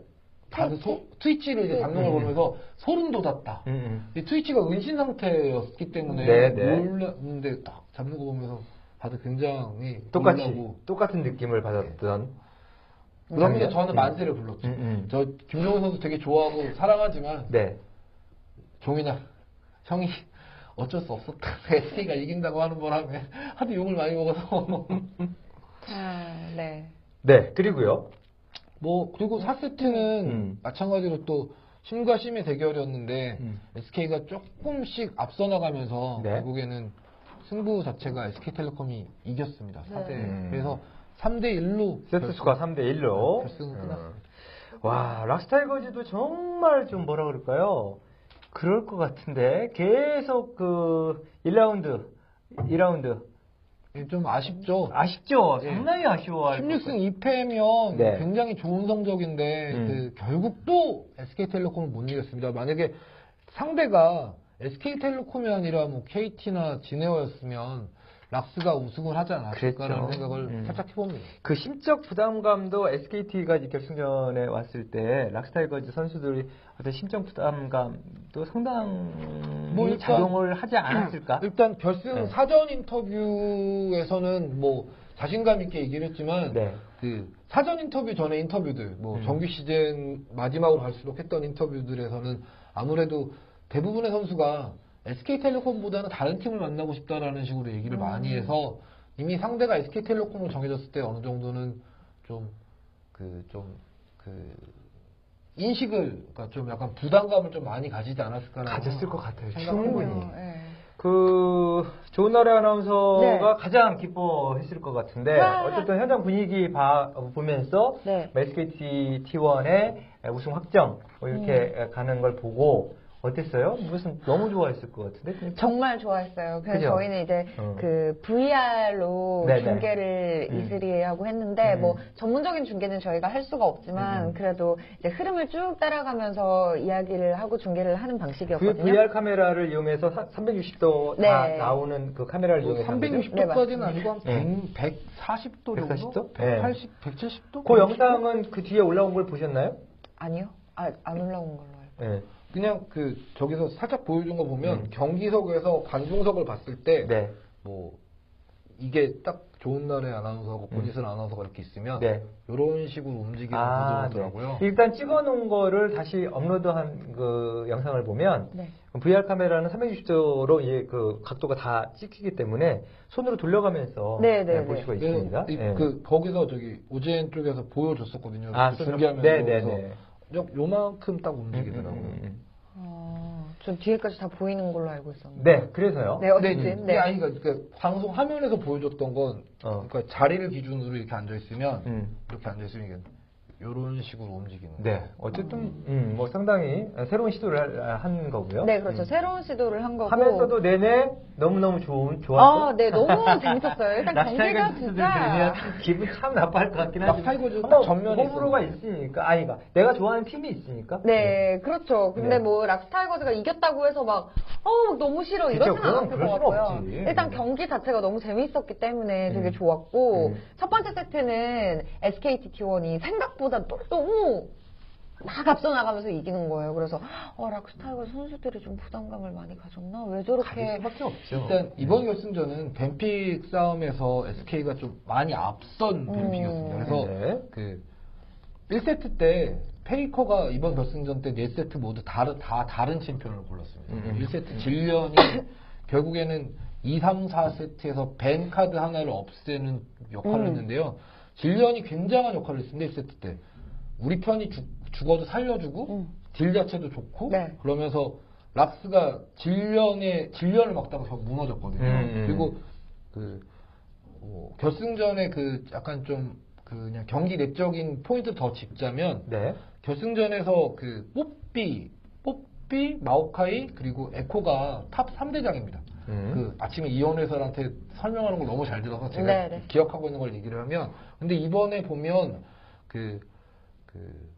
다들 소, 트위치를 이제 잡는 걸 음. 보면서 소름 돋았다. 음, 음. 이 트위치가 은신 상태였기 때문에 네, 네. 놀랐는데 딱 잡는 거 보면서 다들 굉장히 똑같이 놀라고 똑같은 느낌을 받았던 그러면서 장면? 저는 음. 만세를 불렀죠. 음, 음. 저 김종훈 선수 되게 좋아하고 사랑하지만 네. 종인아 형이 어쩔 수 없었다. SK가 이긴다고 하는 바람에 하도 욕을 많이 먹어서 아, 네. 네. 그리고요. 뭐 그리고 4세트는 음. 마찬가지로 또 심과 심의 대결이었는데 음. SK가 조금씩 앞서 나가면서 네. 결국에는 승부 자체가 SK텔레콤이 이겼습니다. 4대 음. 그래서 3대 1로 세트 수가 3대 1로. 결승은 끝났습니다. 와, 락스타이거즈도 정말 좀 뭐라 그럴까요? 그럴 것 같은데 계속 그 1라운드, 2라운드 좀 아쉽죠. 아쉽죠. 예. 상당히 아쉬워할 것 16승 2패면 네. 굉장히 좋은 성적인데 음. 그 결국 또 SK텔레콤을 못 이겼습니다. 만약에 상대가 SK텔레콤이 아니라 뭐 KT나 진에어였으면 락스가 우승을 하지 않았을까라는. 생각을 음. 살짝 해봅니다. 그 심적 부담감도 SKT가 결승전에 왔을 때 락스타이거즈 선수들이 어떤 심적 부담감도 상당히 뭐 일단- 작용을 하지 않았을까? 일단 결승 네. 사전 인터뷰에서는 뭐 자신감 있게 얘기를 했지만 네. 그 사전 인터뷰 전에 인터뷰들 뭐 음. 정규 시즌 마지막으로 갈수록 했던 인터뷰들에서는 아무래도 대부분의 선수가 SK텔레콤보다는 다른 팀을 만나고 싶다라는 식으로 얘기를 많이 해서 이미 상대가 SK텔레콤으로 정해졌을 때 어느 정도는 좀 그 좀 그 인식을 그러니까 좀 약간 부담감을 좀 많이 가지지 않았을까라는 가졌을 것 같아요. 충분히. 네. 그 좋은 날의 아나운서가 네. 가장 기뻐했을 것 같은데 와. 어쨌든 현장 분위기 봐, 보면서 네. SKT T1의 우승 확정 뭐 이렇게 음. 가는 걸 보고 어땠어요? 무슨 너무 좋아했을 것 같은데 정말 좋았어요. 그래서 그죠? 저희는 이제 어. 그 VR로 네네. 중계를 음. 이슬이하고 했는데 음. 뭐 전문적인 중계는 저희가 할 수가 없지만 음. 그래도 이제 흐름을 쭉 따라가면서 이야기를 하고 중계를 하는 그 방식이었거든요. VR 카메라를 이용해서 360도 다 네. 나오는 그 카메라를 이용해서 한 거죠? 360도까지는 네. 아니고 한 네. 100, 140도 정도? 140도? 네. 180, 170도? 그 영상은 그 뒤에 올라온 걸 보셨나요? 아니요. 아, 안 올라온 걸로 알고. 네. 그냥 그 저기서 살짝 보여준 거 보면 음. 경기석에서 관중석을 봤을 때 네. 뭐 이게 딱 좋은 날의 아나운서하고 음. 고지슬 아나운서가 이렇게 있으면 네. 이런 식으로 움직이는 아, 구조더라고요. 네. 일단 찍어놓은 거를 다시 업로드한 그 영상을 보면 네. VR 카메라는 360도로 이제 그 각도가 다 찍히기 때문에 손으로 돌려가면서 네, 네, 볼 네. 수가 그래서 있습니다. 이- 네. 그 거기서 저기 오젠 쪽에서 보여줬었거든요. 아, 중계하면서 네, 네, 네. 요- 요만큼 딱 음, 움직이더라고요. 음, 음, 어, 저 뒤에까지 다 보이는 걸로 알고 음. 있었는데. 네, 그래서요. 네, 어쨌든. 네, 네. 아니 그러니까 그 방송 화면에서 보여줬던 건 어. 그러니까 자리를 기준으로 이렇게 앉아 있으면 음. 이렇게 앉아 있으면 이게 이런 식으로 움직이는 네, 거예요. 어쨌든 음, 뭐 상당히 새로운 시도를 하- 한 거고요. 네, 그렇죠. 음. 새로운 시도를 한 거고. 하면서도 내내 너무 너무 좋은 좋았고. 아, 네, 너무 재밌었어요. 일단 선수들 진짜. 기분 참 나빠할 것 같긴 락스타이거즈 한번 전면에 호불호가. 있으니까 아니가 내가 좋아하는 팀이 있으니까 네, 그렇죠. 근데 네. 뭐 락스타이거즈가 이겼다고 해서 막 어, 너무 싫어 그건 않았을 것 같고요. 없지. 일단 네. 경기 자체가 너무 재밌었기 때문에 되게 음. 좋았고 음. 첫 번째 세트는 SKT T1이 생각보다 또- 너무 막 앞서 나가면서 이기는 거예요. 그래서 어, 락스타이거즈 선수들이 좀 부담감을 많이 가졌나? 왜 저렇게 수밖에 없죠. 일단 이번 결승전은 ban pick 싸움에서 SK가 좀 많이 앞선 음. ban pick이었습니다. 그래서 네. 그 1세트 때 페이커가 이번 결승전 때 4세트 모두 다른, 다 다른 챔피언을 골랐습니다. 음, 음. 1세트 질리언이 결국에는 2, 3, 4세트에서 ban 카드 하나를 없애는 역할을 음. 했는데요. 질리언이 굉장한 역할을 했습니다. 1세트 때. 우리 편이 죽, 죽어도 살려주고 음. 딜 자체도 좋고 네. 그러면서 락스가 질리언의 질리언을 막다가 저 무너졌거든요. 음, 음. 그리고 그 어, 결승전에 그 약간 좀그 그냥 경기 내적인 포인트 더 짚자면 네. 결승전에서 그 뽀삐 뽀삐 마오카이 그리고 에코가 top 3대장입니다. 음. 그 아침에 이원 해설한테 설명하는 걸 너무 잘 들어서 제가 네, 네. 기억하고 있는 걸 얘기를 하면 근데 이번에 보면 그, 그, 그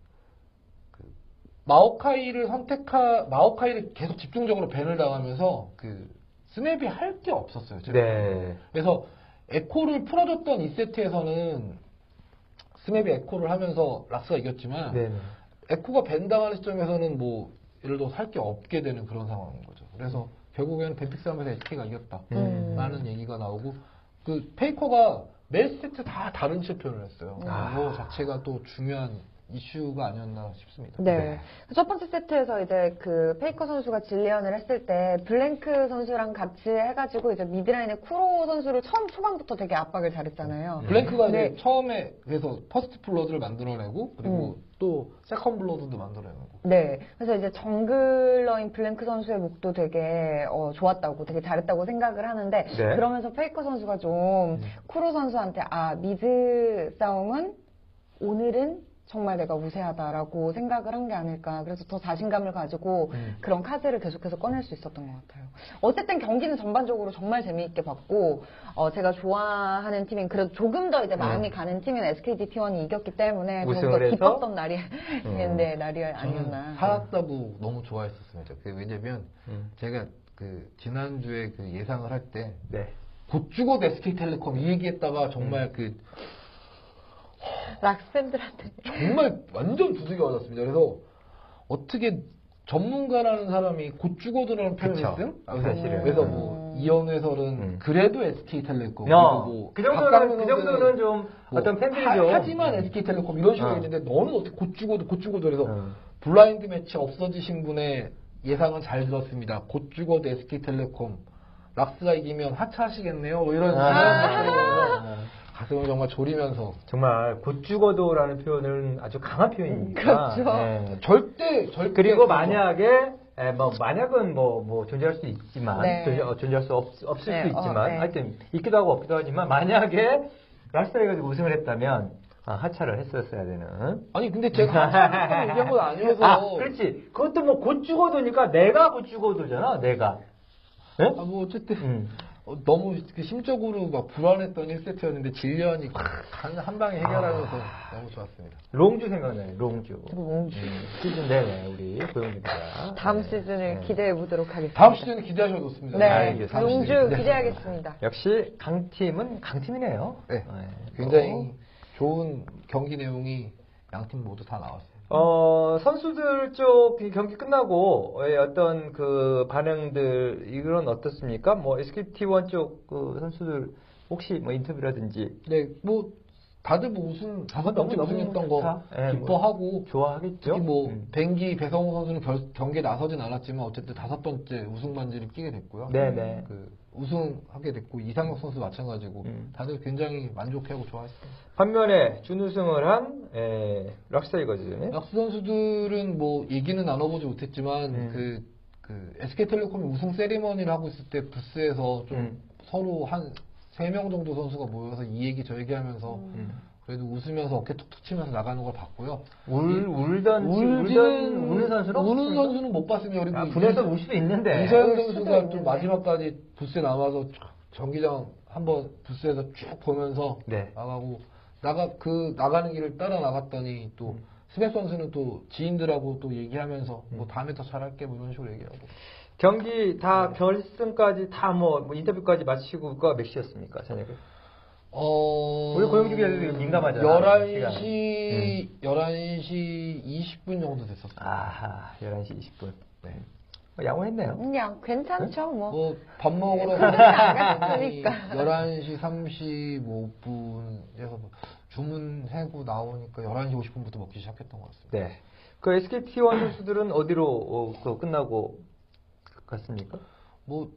마오카이를 선택하 마오카이를 계속 집중적으로 ban을 당하면서 그 스멥이 할 게 없었어요. 제가. 네. 그래서 에코를 풀어줬던 2세트에서는 스멥이 에코를 하면서 락스가 이겼지만 네. 네. 에코가 ban 당하는 시점에서는 뭐 예를 들어 할 게 없게 되는 그런 상황인 거죠. 그래서 결국에는 ban pick 싸움에서 SK가 이겼다. 음. 라는 얘기가 나오고 그 페이커가 매 세트 다 다른 챔피언을 했어요. 아. 그거 자체가 또 중요한 이슈가 아니었나 싶습니다. 네. 첫 번째 세트에서 이제 그 페이커 선수가 질리언을 했을 때 블랭크 선수랑 같이 해가지고 이제 mid laner 쿠로 선수를 처음 초반부터 되게 압박을 잘했잖아요. 블랭크가 네. 이제 처음에 그래서 first blood를 만들어내고 그리고 음. 또 second blood도 만들어내고 네. 그래서 이제 jungler인 블랭크 선수의 몫도 되게 어, 좋았다고, 되게 잘했다고 생각을 하는데 네. 그러면서 페이커 선수가 좀 쿠로 선수한테 아 미드 싸움은 오늘은 정말 내가 우세하다라고 생각을 한 게 아닐까. 그래서 더 자신감을 가지고 음. 그런 카드를 계속해서 꺼낼 수 있었던 것 같아요. 어쨌든 경기는 전반적으로 정말 재미있게 봤고, 어, 제가 좋아하는 팀인, 그래도 조금 더 이제 마음이 가는 팀인 SKT T1이 이겼기 때문에 우승을 조금 더 해서? 기뻤던 날이, 음. 네, 날이 아니었나. 살았다고 너무 좋아했었습니다. 그 왜냐면 음. 제가 그 지난주에 그 예상을 할 때 네. 곧 죽어도 SK텔레콤 이 얘기했다가 정말 그 락스팬들한테. 정말 완전 두들겨 맞았습니다. 그래서 어떻게 전문가라는 사람이 곧 죽어도라는 그쵸. 했음? 그 사실은. 그래서 음. 뭐 이현 해설은 음. 그래도 SK텔레콤 어, 그리고 뭐그 정도는 그 정도는 선수는 좀 뭐 어떤 팬들이 하- 좀 하지만 SK텔레콤 이런 식으로 어. 했는데 너는 어떻게 곧 죽어도 곧 죽어도 그래서 어. 블라인드 매치 없어지신 분의 예상은 잘 들었습니다. 곧 죽어도 SK텔레콤 락스가 이기면 하차하시겠네요. 뭐 이런 아. 가슴을 정말 졸이면서 정말 곧 죽어도라는 표현은 아주 강한 표현이니까. 그렇죠. 네. 절대 절대 그리고 그거- 만약에 에, 뭐 만약은 뭐, 뭐 존재할 수 있지만 네. 존재, 어, 존재 할 수 없, 없을 네, 수 있지만 어, 네. 하여튼 있기도 하고 없기도 하지만 만약에 가지고 우승을 했다면 아, 하차를 했었어야 되는. 아니 근데 제가 하차하는 얘기한 건 아니어서 아, 그렇지. 그것도 뭐 곧 죽어도니까 내가 곧 죽어도잖아. 내가. 예? 아, 뭐 어쨌든 음. 어, 너무 그 심적으로 막 불안했던 1세트였는데 질리언이 한, 한 방에 해결하면서 너무 좋았습니다. 롱주 생각나요. 롱주. 롱주. 음, 시즌 내내 우리 고영주 기자. 다음 네. 시즌을 네. 기대해 보도록 하겠습니다. 다음 시즌 기대하셔도 좋습니다. 네, 알겠습니다. 다음 롱주 시즌 기대하겠습니다. 역시 강팀은 강팀이네요. 네. 네. 굉장히 좋은 경기 내용이 양팀 모두 다 나왔습니다. 어, 선수들 쪽이 경기 끝나고 의 어떤 그 반응들 이건 어떻습니까? 뭐 SKT1 쪽 그 선수들 혹시 뭐 인터뷰라든지 네, 뭐 다들 뭐 우승 다섯 번째 너무 우승했던. 거 예, 뭐 기뻐하고 좋아하겠죠. 특히 뭐 음. 뱅기 배성우 선수는 결- 경기에 나서진 않았지만 어쨌든 다섯 번째 우승 반지를 끼게 됐고요. 네네. 그 우승하게 됐고 이상혁 선수 마찬가지고 음. 다들 굉장히 만족해하고 좋아했습니다. 반면에 준우승을 한 에, 락스타이거즈. 락스 선수들은 뭐 얘기는 나눠보지 못했지만 음. 그, 그 SK텔레콤이 우승 세리머니를 하고 있을 때 부스에서 좀 음. 서로 한세명 정도 선수가 모여서 이 얘기 저 얘기 하면서 음. 그래도 웃으면서 어깨 툭툭 치면서 나가는 걸 봤고요. 울 울던 울던 우는 선수는 우는? 선수는 못 봤습니다. 그리고 아, 분해서 울 수도 있는데. 이서행 선수가. 좀 마지막까지 부스에 남아서 쭉 경기장 한번 부스에서 쭉 보면서 네. 나가고 나가 그 나가는 길을 따라 나갔더니 또 음. 스맵 선수는 또 지인들하고 또 얘기하면서 뭐 다음에 더 잘할게 뭐 이런 식으로 얘기하고 경기 다 결승까지 다 뭐 인터뷰까지 마치고가 몇 시였습니까 저녁에? 어 우리 고영주 기자도 민감하잖아, 11시 11시 20분 정도 됐었어요. 아하 11시 20분. 네. 어, 양호했네요. 그냥 괜찮죠, 뭐. 뭐 밥 먹으러 네, 나갔으니까. 11시 35분에서 뭐 주문하고 나오니까 11시 50분부터 먹기 시작했던 것 같습니다. 네. 그 SKT1 선수들은 어디로 어, 그 끝나고 갔습니까? 뭐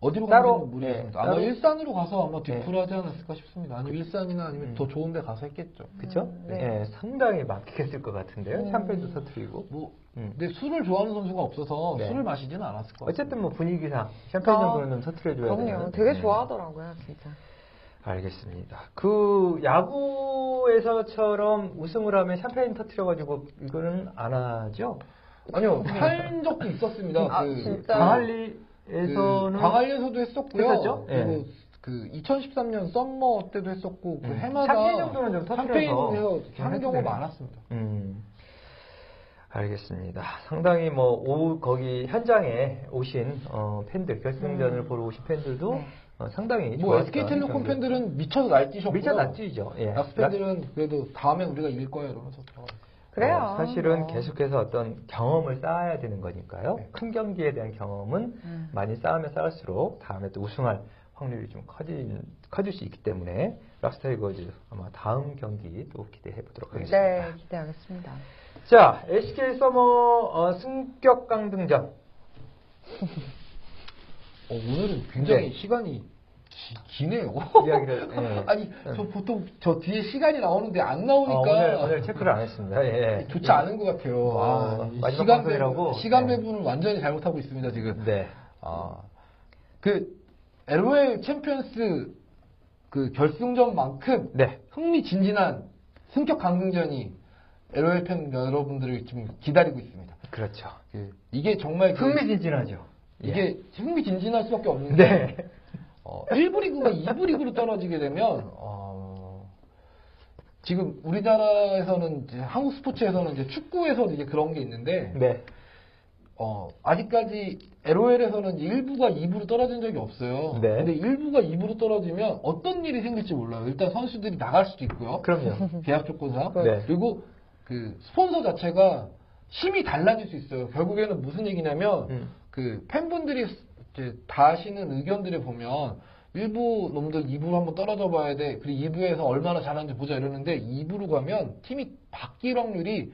어디로 따로, 가는지 모르겠습니다. 네, 아마 따로- 일산으로 가서 아마 네. 뒷풀 하지 않았을까 싶습니다. 아니면 일산이나 아니면 음. 더 좋은 데 가서 했겠죠. 그쵸? 음, 네. 네. 상당히 막히겠을 것 같은데요. 음. 샴페인도 터트리고. 뭐 음. 근데 술을 좋아하는 선수가 없어서 네. 술을 마시지는 않았을 것 같아요. 어쨌든 뭐 분위기상 샴페인 아, 정도는 터트려줘야 되는. 그럼요. 되게 네. 좋아하더라고요, 진짜. 알겠습니다. 그 야구에서처럼 우승을 하면 샴페인 터트려가지고 이거는 안 하죠? 아니요 한 적도 있었습니다. 아, 그 진짜? 광안리 에서는 광안리에서도 했었고요. 했었죠? 그리고 예. 그 2013년 썸머 때도 했었고 그 음. 해마다 샴페인 정도는 좀좀 하는 경우가. 많았습니다. 음, 알겠습니다. 상당히 뭐, 오, 거기 현장에 오신, 어, 팬들, 결승전을 보러 오신 팬들도 네. 어, 상당히. 뭐 SK텔레콤. 팬들은 미쳐서 날뛰셨고 미쳐 날뛰죠. 예. 락스 팬들은 그래도 다음에 우리가 이길 거야 이러면서. 그래요. 어, 사실은 어. 계속해서 어떤 경험을 쌓아야 되는 거니까요. 네. 큰 경기에 대한 경험은 음. 많이 쌓으면 쌓을수록 다음에 또 우승할 확률이 좀 커질, 커질 수 있기 때문에 락스타이거즈 아마 다음 경기 또 기대해 보도록 하겠습니다. 네, 기대하겠습니다. 자, LCK summer 어, 승격 강등전. 어, 오늘은 굉장히 네. 시간이 기, 네요 이야기를, 예. 아니 저 보통 저 뒤에 시간이 나오는데 안 나오니까 어, 오늘, 오늘 체크를 안 했습니다. 예. 좋지 않은 것 같아요. 어, 아, 이 마지막 시간? 배분, 시간 네. 배분을 완전히 잘못하고 있습니다 지금. 네. 아, 그 LOL 챔피언스 그 결승전만큼 네. 흥미진진한 승격 강등전이 LOL 팬 여러분들을 지금 기다리고 있습니다. 그렇죠. 그 이게 정말 그- 흥미진진하죠. 이게 흥미진진할 수밖에 없는 게 네. 어, 1부 리그가 2부 리그로 떨어지게 되면 어, 지금 우리나라에서는 이제 한국 스포츠에서는 이제 축구에서도 이제 그런 게 있는데 네. 어, 아직까지 LOL에서는 1부가 2부로 떨어진 적이 없어요. 네. 근데 1부가 2부로 떨어지면 어떤 일이 생길지 몰라요. 일단 선수들이 나갈 수도 있고요. 그럼요. 계약 조건상. 네. 그리고 그 스폰서 자체가 힘이 달라질 수 있어요. 결국에는 무슨 얘기냐면 음. 그 팬분들이 다 하시는 의견들을 보면 1부 놈들 2부로 한번 떨어져 봐야 돼. 그리고 2부에서 얼마나 잘하는지 보자 이러는데 2부로 가면 팀이 바뀔 확률이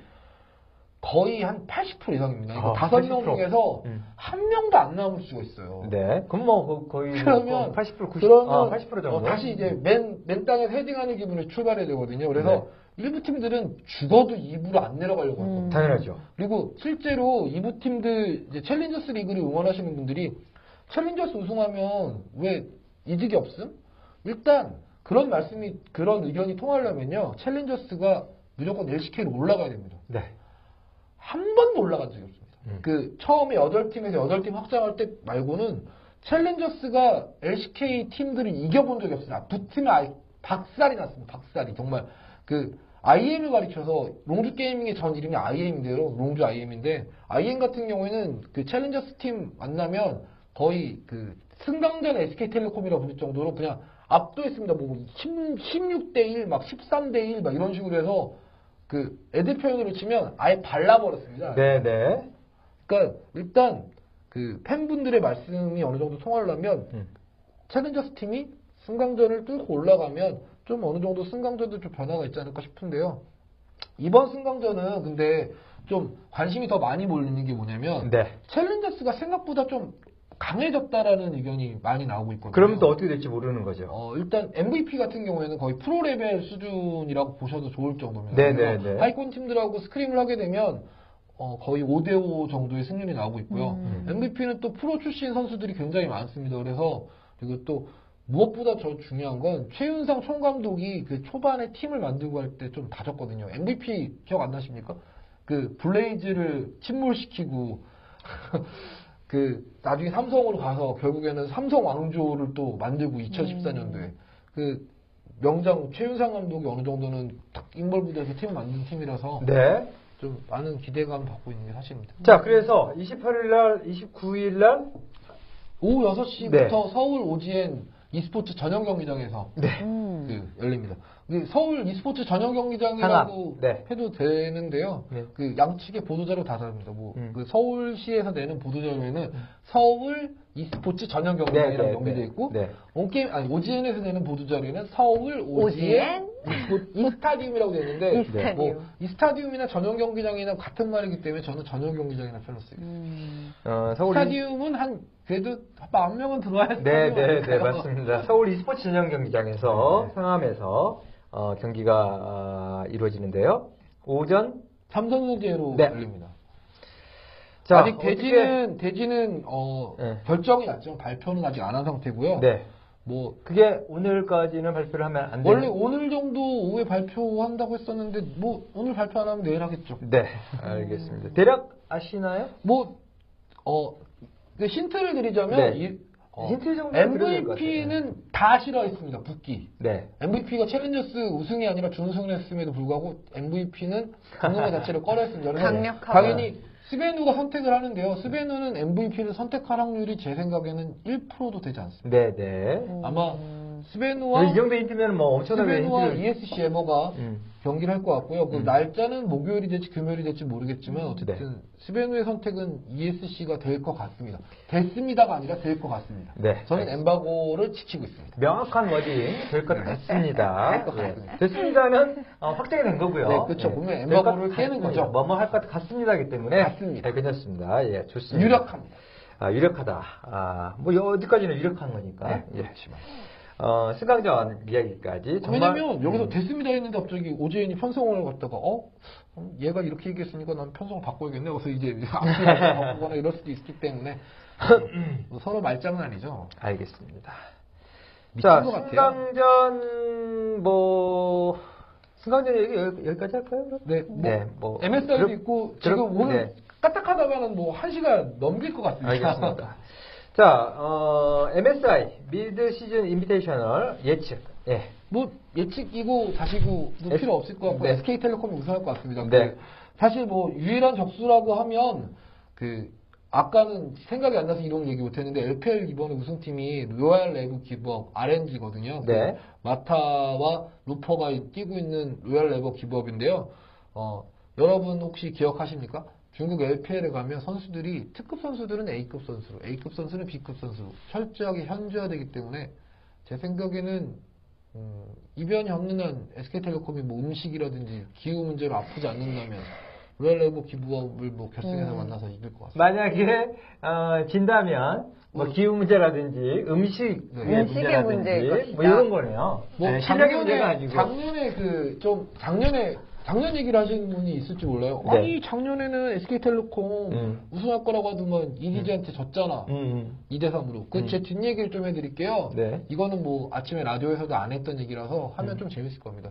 거의 한 80% 이상입니다. 아, 다섯 명 80%. 중에서 음. 한 명도 안 남을 수가 있어요. 네. 그럼 뭐 거- 거의 그러면 80% 90 그러면 아, 80% 정도. 어, 다시 이제 맨, 맨 땅에 헤딩하는 기분으로 출발해야 되거든요. 그래서 네. 1부 팀들은 죽어도 2부로 안 내려가려고 음. 하거든요. 당연하죠. 그리고 실제로 2부 팀들 이제 챌린저스 리그를 응원하시는 분들이 챌린저스 우승하면 왜 이득이 없음? 일단 그런 말씀이 그런 의견이 통하려면요. 챌린저스가 무조건 LCK로 올라가야 됩니다. 네. 한 번도 올라간 적이 없습니다. 음. 그 처음에 8팀에서 8팀 확장할 때 말고는 챌린저스가 LCK 팀들을 이겨본 적이 없습니다. 두 팀에 아예 박살이 났습니다. 박살이 정말 그 IM을 가리켜서 롱주 게이밍의 전 이름이 IM인데요. 롱주 IM인데 IM 같은 경우에는 그 챌린저스 팀 만나면 거의 그 승강전 SK텔레콤이라고 부를 정도로 그냥 압도했습니다. 뭐 16대 1, 막 13대 1, 막 이런 식으로 해서 그 애들 표현으로 치면 아예 발라버렸습니다. 네, 네. 그러니까 일단 그 팬분들의 말씀이 어느 정도 통하려면 음. 챌린저스 팀이 승강전을 뚫고 올라가면 좀 어느 정도 승강전도 좀 변화가 있지 않을까 싶은데요. 이번 승강전은 근데 좀 관심이 더 많이 몰리는 게 뭐냐면 네. 챌린저스가 생각보다 좀 강해졌다라는 의견이 많이 나오고 있거든요. 그러면 또 어떻게 될지 모르는 거죠. 어, 일단 MVP 같은 경우에는 거의 프로 레벨 수준이라고 보셔도 좋을 정도입니다. 네, 그래서 네, 네. 하이콘 팀들하고 scrim을 하게 되면 어, 거의 5대5 정도의 승률이 나오고 있고요. 음. MVP는 또 프로 출신 선수들이 굉장히 많습니다. 그래서 그리고 또 무엇보다 더 중요한 건 최윤상 총감독이 그 초반에 팀을 만들고 할 때 좀 다졌거든요. MVP 기억 안 나십니까? 그 블레이즈를 침몰시키고 그 나중에 삼성으로 가서 결국에는 삼성 왕조를 또 만들고 2014년도에 그 명장 최윤상 감독이 어느 정도는 딱 인벌브돼서 팀을 만든 팀이라서 네. 좀 많은 기대감 갖고 있는 게 사실입니다. 자, 그래서 28일 날, 29일 날 오후 6시부터 네. 서울 오지엔 e스포츠 전용 경기장에서 음. 그 열립니다. 그 서울 e스포츠 전용 경기장이라고. 네. 해도 되는데요. 네. 그 양측의 보도자료 다 다릅니다. 뭐 음. 그 서울시에서 내는 보도자료에는 서울 e스포츠 전용 경기장이라고 네, 네, 연결돼 네. 있고 네. 온게임 아니 오지엔에서 내는 보도자료에는 서울 오지엔 이스타디움이라고 되어 있는데 이스타디움. 뭐 이스타디움이나 전용 경기장이나 같은 말이기 때문에 저는 전용 경기장이나 편로 쓰고 음. 어, 서울 스타디움은 한 그래도 만 명은 들어와야 네, 네, 네, 맞습니다. 서울 e스포츠 전용 경기장에서 상암에서 어, 경기가 아, 이루어지는데요. 오전 삼성전제로 네. 열립니다. 자, 아직 어떻게- 대지는 대지는 어, 네. 결정이 났죠. 발표는 아직 안 한 상태고요. 네. 뭐 그게 오늘까지는 발표를 하면 안 되는 원래 오늘 정도 오후에 발표한다고 했었는데 뭐 오늘 발표 안 하면 내일 하겠죠. 네, 알겠습니다. 대략 아시나요? 뭐 어 그 힌트를 드리자면 네. 이, 어, 힌트 정도 MVP는 다 싫어했습니다. 붙기. 네. MVP가 챌린저스 우승이 아니라 준우승을 했음에도 불구하고 MVP는 그놈의 자체를 꺼려했습니다. 그래서 강력하다. 당연히 스베누가 선택을 하는데요. 스베누는 MVP를 선택할 확률이 제 생각에는 1%도 되지 않습니다. 네, 네. 아마 음. 스베누와 이 정도 힌트면 뭐 엄청나게 스베누와 힌트를 ESC 에머가 음. 경기를 할 것 같고요. 그 음. 날짜는 목요일이 될지 금요일이 될지 모르겠지만 어쨌든 스베누의 선택은 ESC가 될 것 같습니다. 됐습니다가 아니라 될 것 같습니다. 네. 저는 엠바고를 지키고 있습니다. 명확한 워딩 될 것 같습니다. 될것 예. 같습니다. 됐습니다는 어, 확정이 된 거고요. 네, 그렇죠. 예. 분명히 될것 엠바고를 깨는. 거죠. 뭐뭐 할 것 같습니다기 때문에 같습니다. 네, 괜찮습니다. 예, 좋습니다. 유력합니다. 아, 유력하다. 아, 뭐 어디까지는 유력한 거니까. 네, 예. 그렇지만. 어, 승강전 이야기까지 정말 왜냐면 여기서 음. 됐습니다 했는데 갑자기 오재인이 편성을 갖다가 어? 어, 얘가 이렇게 얘기했으니까 난 편성을 바꿔야겠네. 그래서 이제 앞으로 바꾸거나 이럴 수도 있기 때문에 뭐 서로 말장난이죠. 알겠습니다. 자. 승강전 뭐 승강전 얘기 여기- 여기까지 할까요? 그럼? 네, 뭐, 네, 뭐 MSI도 그럼- 있고 지금 오늘 네. 까딱하다가는 뭐 한 시간 넘길 것 같습니다. 알겠습니다. 자, 어, MSI Mid-Season Invitational 예측. 예. 뭐 예측이고 다시고 뭐 S- 필요 없을 것 같고 네. SK텔레콤이 우승할 것 같습니다. 네. 그 사실 뭐 유일한 적수라고 하면 그 아까는 생각이 안 나서 이런 얘기 못했는데 LPL 이번에 우승팀이 Royal Never Give Up RNG거든요. 네. 마타와 루퍼가 뛰고 있는 Royal Never Give Up인데요. 어, 여러분 혹시 기억하십니까? 중국 LPL에 가면 선수들이 특급 선수들은 A급 선수로, A급 선수는 B급 선수로 철저하게 현지화되기 때문에 제 생각에는 음, 이변이 없는 한 SK텔레콤이 뭐 음식이라든지 기후 문제로 아프지 않는다면 로얄 레버 기브업을 뭐 결승에서 음. 만나서 이길 것 같습니다. 만약에 어, 진다면 뭐 음. 기후 문제라든지 음식 네. 음식의 문제일 것이다. 뭐 이런 거네요. 뭐 네, 실력의 문제가 작년에 아니고. 작년에 그 좀 작년에 작년 얘기를 하시는 분이 있을지 몰라요. 네. 아니 작년에는 SK텔레콤 음. 우승할 거라고 하더만 이디지한테 졌잖아. 음, 2대 3으로. 그 음. 제 뒷얘기를 좀 해드릴게요. 네. 이거는 뭐 아침에 라디오에서도 안 했던 얘기라서 하면 음. 좀 재밌을 겁니다.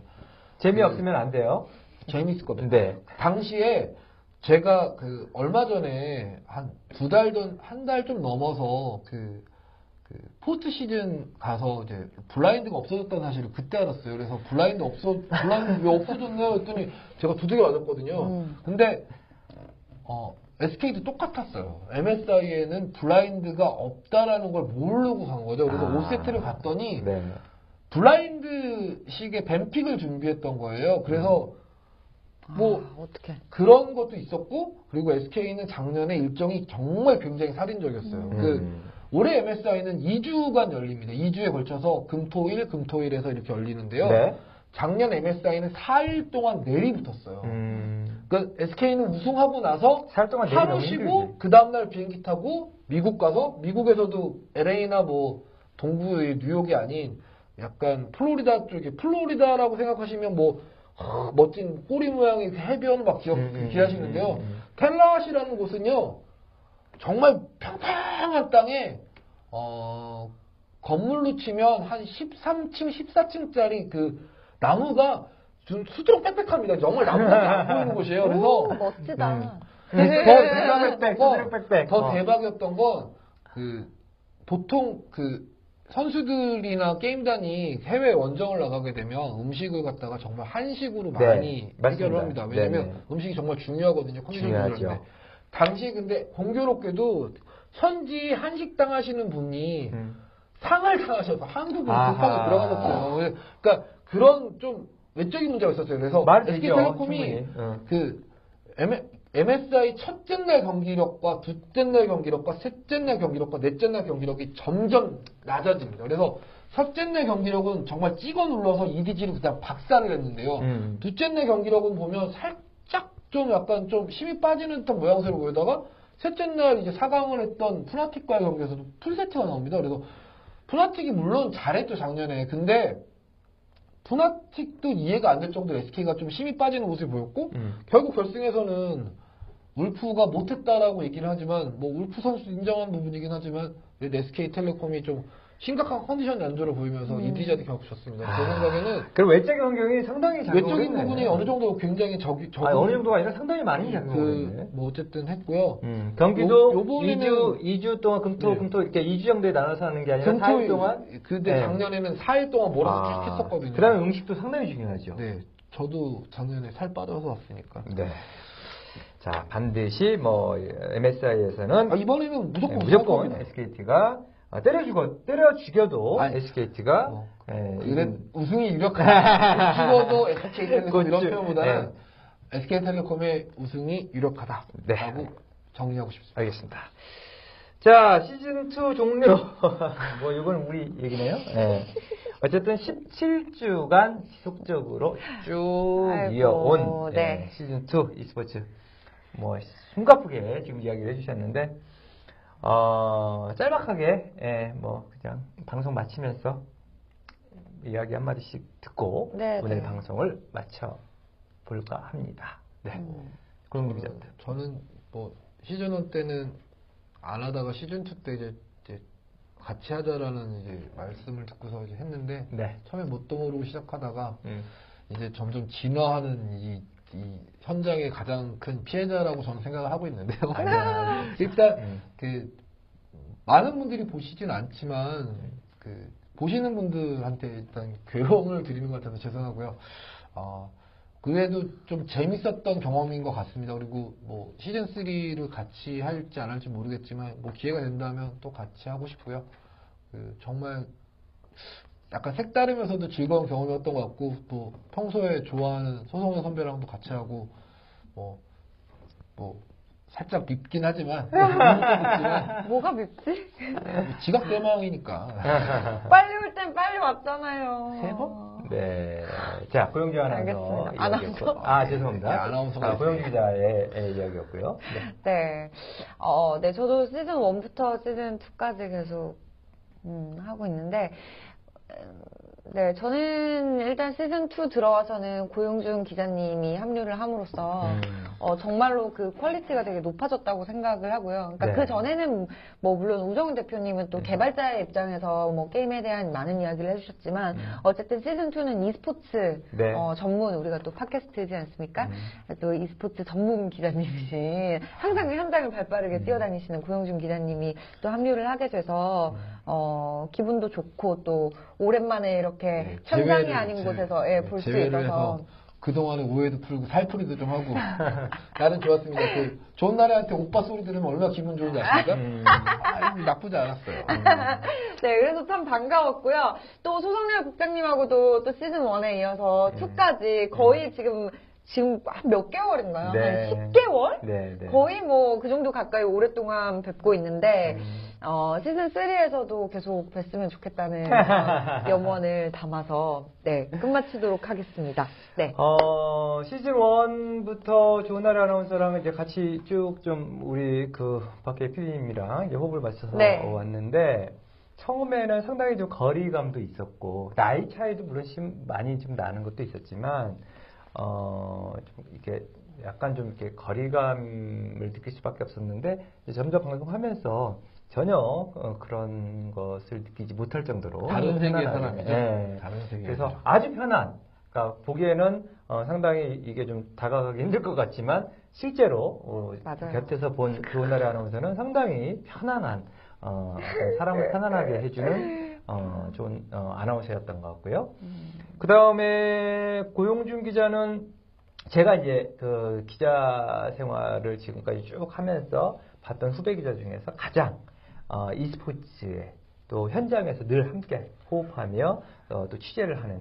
재미없으면 안 돼요. 재밌을 겁니다. 네. 당시에 제가 그 얼마 전에 한 두 달 전, 한 달 좀 넘어서 그, 그 포스트 시즌 가서 이제 블라인드가 없어졌다는 사실을 그때 알았어요. 그래서 블라인드 없어, 블라인드 왜 없어졌나요? 했더니 제가 두들겨 맞았거든요. 음. 근데, 어, SK도 똑같았어요. MSI에는 블라인드가 없다라는 걸 모르고 간 거죠. 그래서 아. 5세트를 갔더니 네. 블라인드식의 뱀픽을 준비했던 거예요. 그래서 뭐 아. 그런 것도 있었고 그리고 SK는 작년에 일정이 정말 굉장히 살인적이었어요. 음. 그 음. 올해 MSI는 2주간 열립니다. 2주에 걸쳐서 금토일 금토일에서 이렇게 열리는데요. 네. 작년 MSI는 4일 동안 내리 붙었어요. 음. 그러니까 SK는 우승하고 나서 살 동안 내리 하루 쉬고. 그 다음날 비행기 타고 미국 가서 미국에서도 LA나 뭐 동부의 뉴욕이 아닌 약간 플로리다 쪽에 플로리다라고 생각하시면 뭐 아, 멋진 꼬리 모양의 그 해변 막 기억 음, 음, 기하시는데요. 음, 음. 텔라시라는 곳은요 정말 평평한 땅에 어, 건물로 치면 한 13층, 14층짜리 그 나무가 좀 수두룩 빽빽합니다. 정말 나무가 안 보이는 곳이에요. 오, 그래서 멋지다. 음. 더 네. 대박이었던 건, 빽빽. 더 어. 대박이었던 건, 그, 보통 그, 선수들이나 게임단이 해외 원정을 나가게 되면 음식을 갖다가 정말 한식으로 네, 많이 맞습니다. 해결을 합니다. 왜냐면 네네. 음식이 정말 중요하거든요. 컨디션 중요하죠. 조절인데. 당시 근데 공교롭게도 현지 한식당 하시는 분이 음. 상을 당하셔서 한국 아하. 음식당에 들어가셨어요. 그러니까 그런 좀 외적인 문제가 있었어요. 그래서 SK텔레콤이. 어. 그 MSI 첫째 날 경기력과 둘째 날 경기력과 셋째 날 경기력과 넷째 날 경기력이 점점 낮아집니다. 그래서 첫째 날 경기력은 정말 찍어 눌러서 EDG를 그냥 박살을 냈는데요. 음. 둘째 날 경기력은 보면 살짝 좀 약간 좀 힘이 빠지는 듯한 모양새로 보이다가 셋째 날 이제 4강을 했던 푸나틱과의 경기에서도 풀세트가 나옵니다. 그래서 푸나틱이 물론 잘했죠 작년에. 근데 푸나틱도 이해가 안 될 정도로 SK가 좀 힘이 빠지는 모습이 보였고 음. 결국 결승에서는 울프가 못했다라고 얘기를 하지만 뭐 울프 선수 인정한 부분이긴 하지만 SK텔레콤이 좀 심각한 컨디션 연조를 보이면서 음. 결국 졌습니다. 제 아, 생각에는 그리고 외적인 환경이 상당히 작용을 외적인. 부분이 어느 정도 굉장히 적이 적 아니, 어느 정도가 아니라 상당히 많이 작용을 했네. 그뭐 어쨌든 했고요. 음, 경기도 요- 요번에는- 2주, 2주 동안 금토, 네. 금토 이렇게 2주 정도에 나눠서 하는 게 아니라 4일 동안. 근데 네. 작년에는 4일 동안 몰아서 쭉 했었거든요. 그 다음에 음식도 상당히 중요하죠. 네, 저도 작년에 살 빠져서 왔으니까. 네. 자, 반드시 뭐, MSI에서는 아, 이번에는 무조건 네, 무조건. SKT가 때려 죽어, 때려 죽여도 아니, SKT가 뭐, 예, 이긴- 우승이 유력하다. 죽어도 SK텔레콤 이런 그렇죠. 표현보다는 SK텔레콤의 우승이 유력하다. 네. 라고 정리하고 싶습니다. 알겠습니다. 자, 시즌2 종료. 뭐, 이건 우리 얘기네요. 예. 어쨌든 17주간 지속적으로 쭉 아이고, 이어온 네. 예, 시즌2 e스포츠. 뭐, 숨가쁘게 지금 이야기를 해주셨는데, 어, 짤막하게, 예, 뭐, 그냥 방송 마치면서 이야기 한 마디씩 듣고 네, 오늘 네. 방송을 마쳐 볼까 합니다. 네. 음. 그런 어, 기자입니다. 저는 뭐 시즌 1 때는 안 하다가 시즌 2 때 이제, 이제 같이 하자라는 이제 말씀을 듣고서 이제 했는데 네. 처음에 뭣도 모르고 시작하다가 음. 이제 점점 진화하는 이, 이 현장의 가장 큰 피해자라고 저는 생각을 하고 있는데요. 아니야. 일단 음. 그 많은 분들이 보시진 않지만 그 보시는 분들한테 일단 괴로움을 드리는 것 같아서 죄송하고요. 어, 그래도 좀 재밌었던 경험인 것 같습니다. 그리고 뭐 시즌 3를 같이 할지 안 할지 모르겠지만 뭐 기회가 된다면 또 같이 하고 싶고요. 그 정말 약간 색다르면서도 즐거운 경험이었던 것 같고 또 평소에 좋아하는 소송현 선배랑도 같이 하고 뭐 뭐 살짝 밉긴 하지만 뭐 뭐가 밉지? 하지만 지각 대망이니까 빨리 올 땐 빨리 왔잖아요. 세 번? 네. 자, 고영주 아나운서. 아나운서. 아, 죄송합니다. 네, 아나운서가 아, 고영주 기자의 의 이야기였고요. 네. 네. 어, 네, 저도 시즌 1부터 시즌 2까지 계속, 음, 하고 있는데, 어, 네, 저는 일단 시즌 2 들어와서는 고용준 기자님이 합류를 함으로써, 음. 어, 정말로 그 퀄리티가 되게 높아졌다고 생각을 하고요. 그러니까 네. 그 전에는 뭐 물론 우정훈 대표님은 또 음. 개발자의 입장에서 뭐 게임에 대한 많은 이야기를 해주셨지만 음. 어쨌든 시즌 2는 e스포츠 네. 어, 전문 우리가 또 팟캐스트지 않습니까? 음. 또 e스포츠 전문 기자님이신 항상 현장을 발빠르게 음. 뛰어다니시는 고용준 기자님이 또 합류를 하게 돼서 음. 어, 기분도 좋고 또 오랜만에 이렇게 네, 현장이 아닌 제- 곳에서 예, 네, 볼수 있어서 그동안의 오해도 풀고 살풀이도 좀 하고 나는 좋았습니다. 그 좋은 날한테 오빠 소리 들으면 얼마나 기분 좋은지 아십니까? 음. 아, 나쁘지 않았어요. 네, 그래서 참 반가웠고요. 또 소성렬 국장님하고도 또 시즌 1에 이어서 음. 2까지 거의 지금, 지금 한몇 개월인가요? 네. 한 10개월? 네, 네. 거의 뭐 그 정도 가까이 오랫동안 뵙고 있는데, 음. 어, 시즌 3에서도 계속 뵀으면 좋겠다는 어, 염원을 담아서, 네, 끝마치도록 하겠습니다. 네. 어, 시즌 1부터 조나리 아나운서랑 이제 같이 쭉 좀 우리 그 밖에 PD님이랑 이제 호흡을 맞춰서 네. 왔는데 처음에는 상당히 좀 거리감도 있었고 나이 차이도 물론 심, 많이 좀 나는 것도 있었지만 어, 좀 이렇게 약간 좀 이렇게 거리감을 느낄 수밖에 없었는데 점점 방송하면서 전혀 어, 그런 것을 느끼지 못할 정도로 다른 세계의 편안하게, 사람이죠. 예. 다른 세계의 그래서 사람. 아주 편한. 그러니까 보기에는 어, 상당히 이게 좀 다가가기 힘들 것 같지만 실제로 어. 곁에서 본 조은나리 아나운서는 상당히 편안한 어, 사람을 편안하게 해주는 어, 좋은 어, 아나운서였던 것 같고요. 그 다음에 고용준 기자는 제가 이제 그 기자 생활을 지금까지 쭉 하면서 봤던 후배 기자 중에서 가장 어, e스포츠에 또 현장에서 늘 함께 호흡하며 어, 또 취재를 하는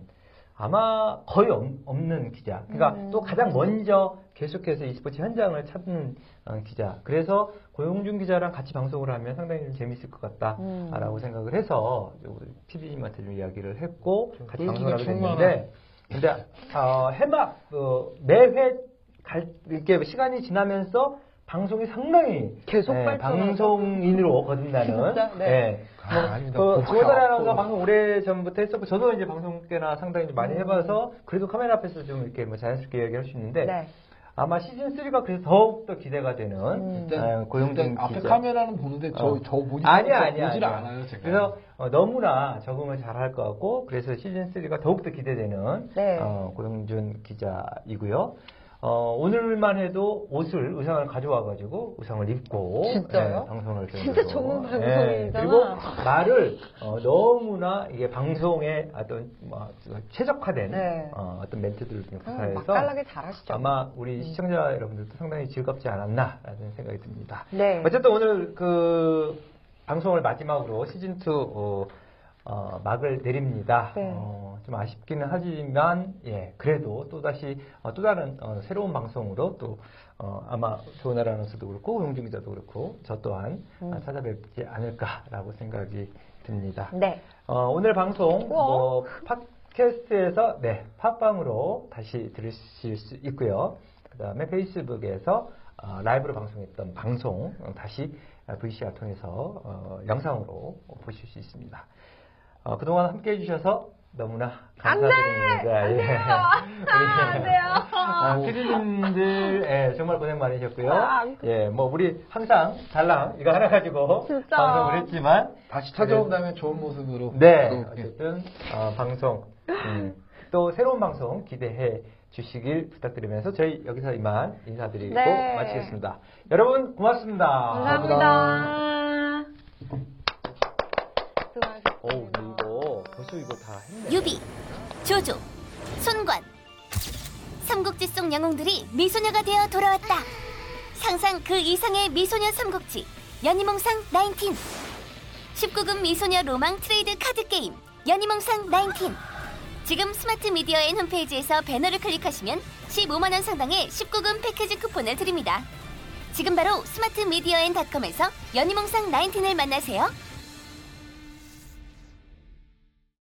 아마 거의 없, 는 기자. 그러니까 음. 또 가장 먼저 계속해서 e스포츠 현장을 찾는 어, 기자. 그래서 고용준 기자랑 같이 방송을 하면 상당히 좀 재밌을 것 같다라고 음. 생각을 해서 우리 PD님한테 좀 이야기를 했고 좀 같이 방송을 하게. 됐는데 근데 어, 해막 그 매회 갈 이렇게 시간이 지나면서 방송이 상당히 계속 예, 발전하죠. 방송인으로 거듭나는 진짜? 네. 예. 아, 뭐, 아닙니다. 그 조선의 아나운서. 방송 오래 전부터 했었고 저도 이제 방송 꽤나 상당히 좀 음. 많이 해봐서 그래도 카메라 앞에서 좀 이렇게 뭐 자연스럽게 이야기할 수 있는데 네. 아마 시즌 3가 그래서 더욱 더 기대가 되는 음. 어, 고용준 일단 앞에 기자. 카메라는 보는데 저, 어. 저 보지 아니야, 저 아니야, 보질 아니야. 않아요, 제가. 그래서 어, 너무나 적응을 잘 할 것 같고 그래서 시즌 3가 더욱더 기대되는 네. 어, 고용준 기자이고요. 어, 오늘만 해도 옷을 의상을 가져와 가지고 의상을 입고 진짜요? 예, 방송을 진짜. 전문 예, 방송인이잖아. 그리고 말을 어, 너무나 이게 방송에 어떤 뭐, 최적화된 네. 어, 어떤 멘트들을 좀 음, 구사해서 맛깔나게 잘하시죠. 아마 우리 시청자 여러분들도 상당히 즐겁지 않았나라는 생각이 듭니다. 네. 어쨌든 오늘 그 방송을 마지막으로 시즌 2 어, 어, 막을 내립니다. 네. 어, 좀 아쉽기는 하지만 예 그래도 또 다시 또 다른 어, 새로운 방송으로 또 어, 아마 조은아 아나운서도 그렇고 용중 기자도 그렇고 저 또한 음. 어, 찾아뵙지 않을까라고 생각이 듭니다. 네. 어, 오늘 방송. 뭐 팟캐스트에서 네 팟빵으로 다시 들으실 수 있고요. 그다음에 페이스북에서 어, 라이브로 방송했던 방송 어, 다시 VCR 통해서 어, 영상으로 보실 수 있습니다. 어, 그동안 함께 해 주셔서 너무나 안 돼! 감사드립니다. 안 예. 돼요! 아, 안 돼요! 아, 피디님들 예, 정말 고생 많으셨고요. 아, 예, 뭐 우리 항상 달랑 이거 하나 가지고 진짜. 방송을 했지만 다시 찾아온다면 좋은 모습으로. 네, 또, 예. 어쨌든 어, 방송 음, 또 새로운 방송 기대해 주시길 부탁드리면서 저희 여기서 이만 인사드리고 네. 마치겠습니다. 여러분 고맙습니다. 감사합니다. 수고하셨습니다. 벌써 이거 다 했네. 유비, 조조, 손권. 삼국지 속 영웅들이 미소녀가 되어 돌아왔다. 상상 그 이상의 미소녀 삼국지 연희몽상 19. 19금 미소녀 로망 트레이드 카드 게임 연희몽상 19. 지금 스마트 미디어 앤 홈페이지에서 배너를 클릭하시면 15만 원 상당의 19금 패키지 쿠폰을 드립니다. 지금 바로 스마트 미디어 앤 닷컴에서 연희몽상 19을 만나세요.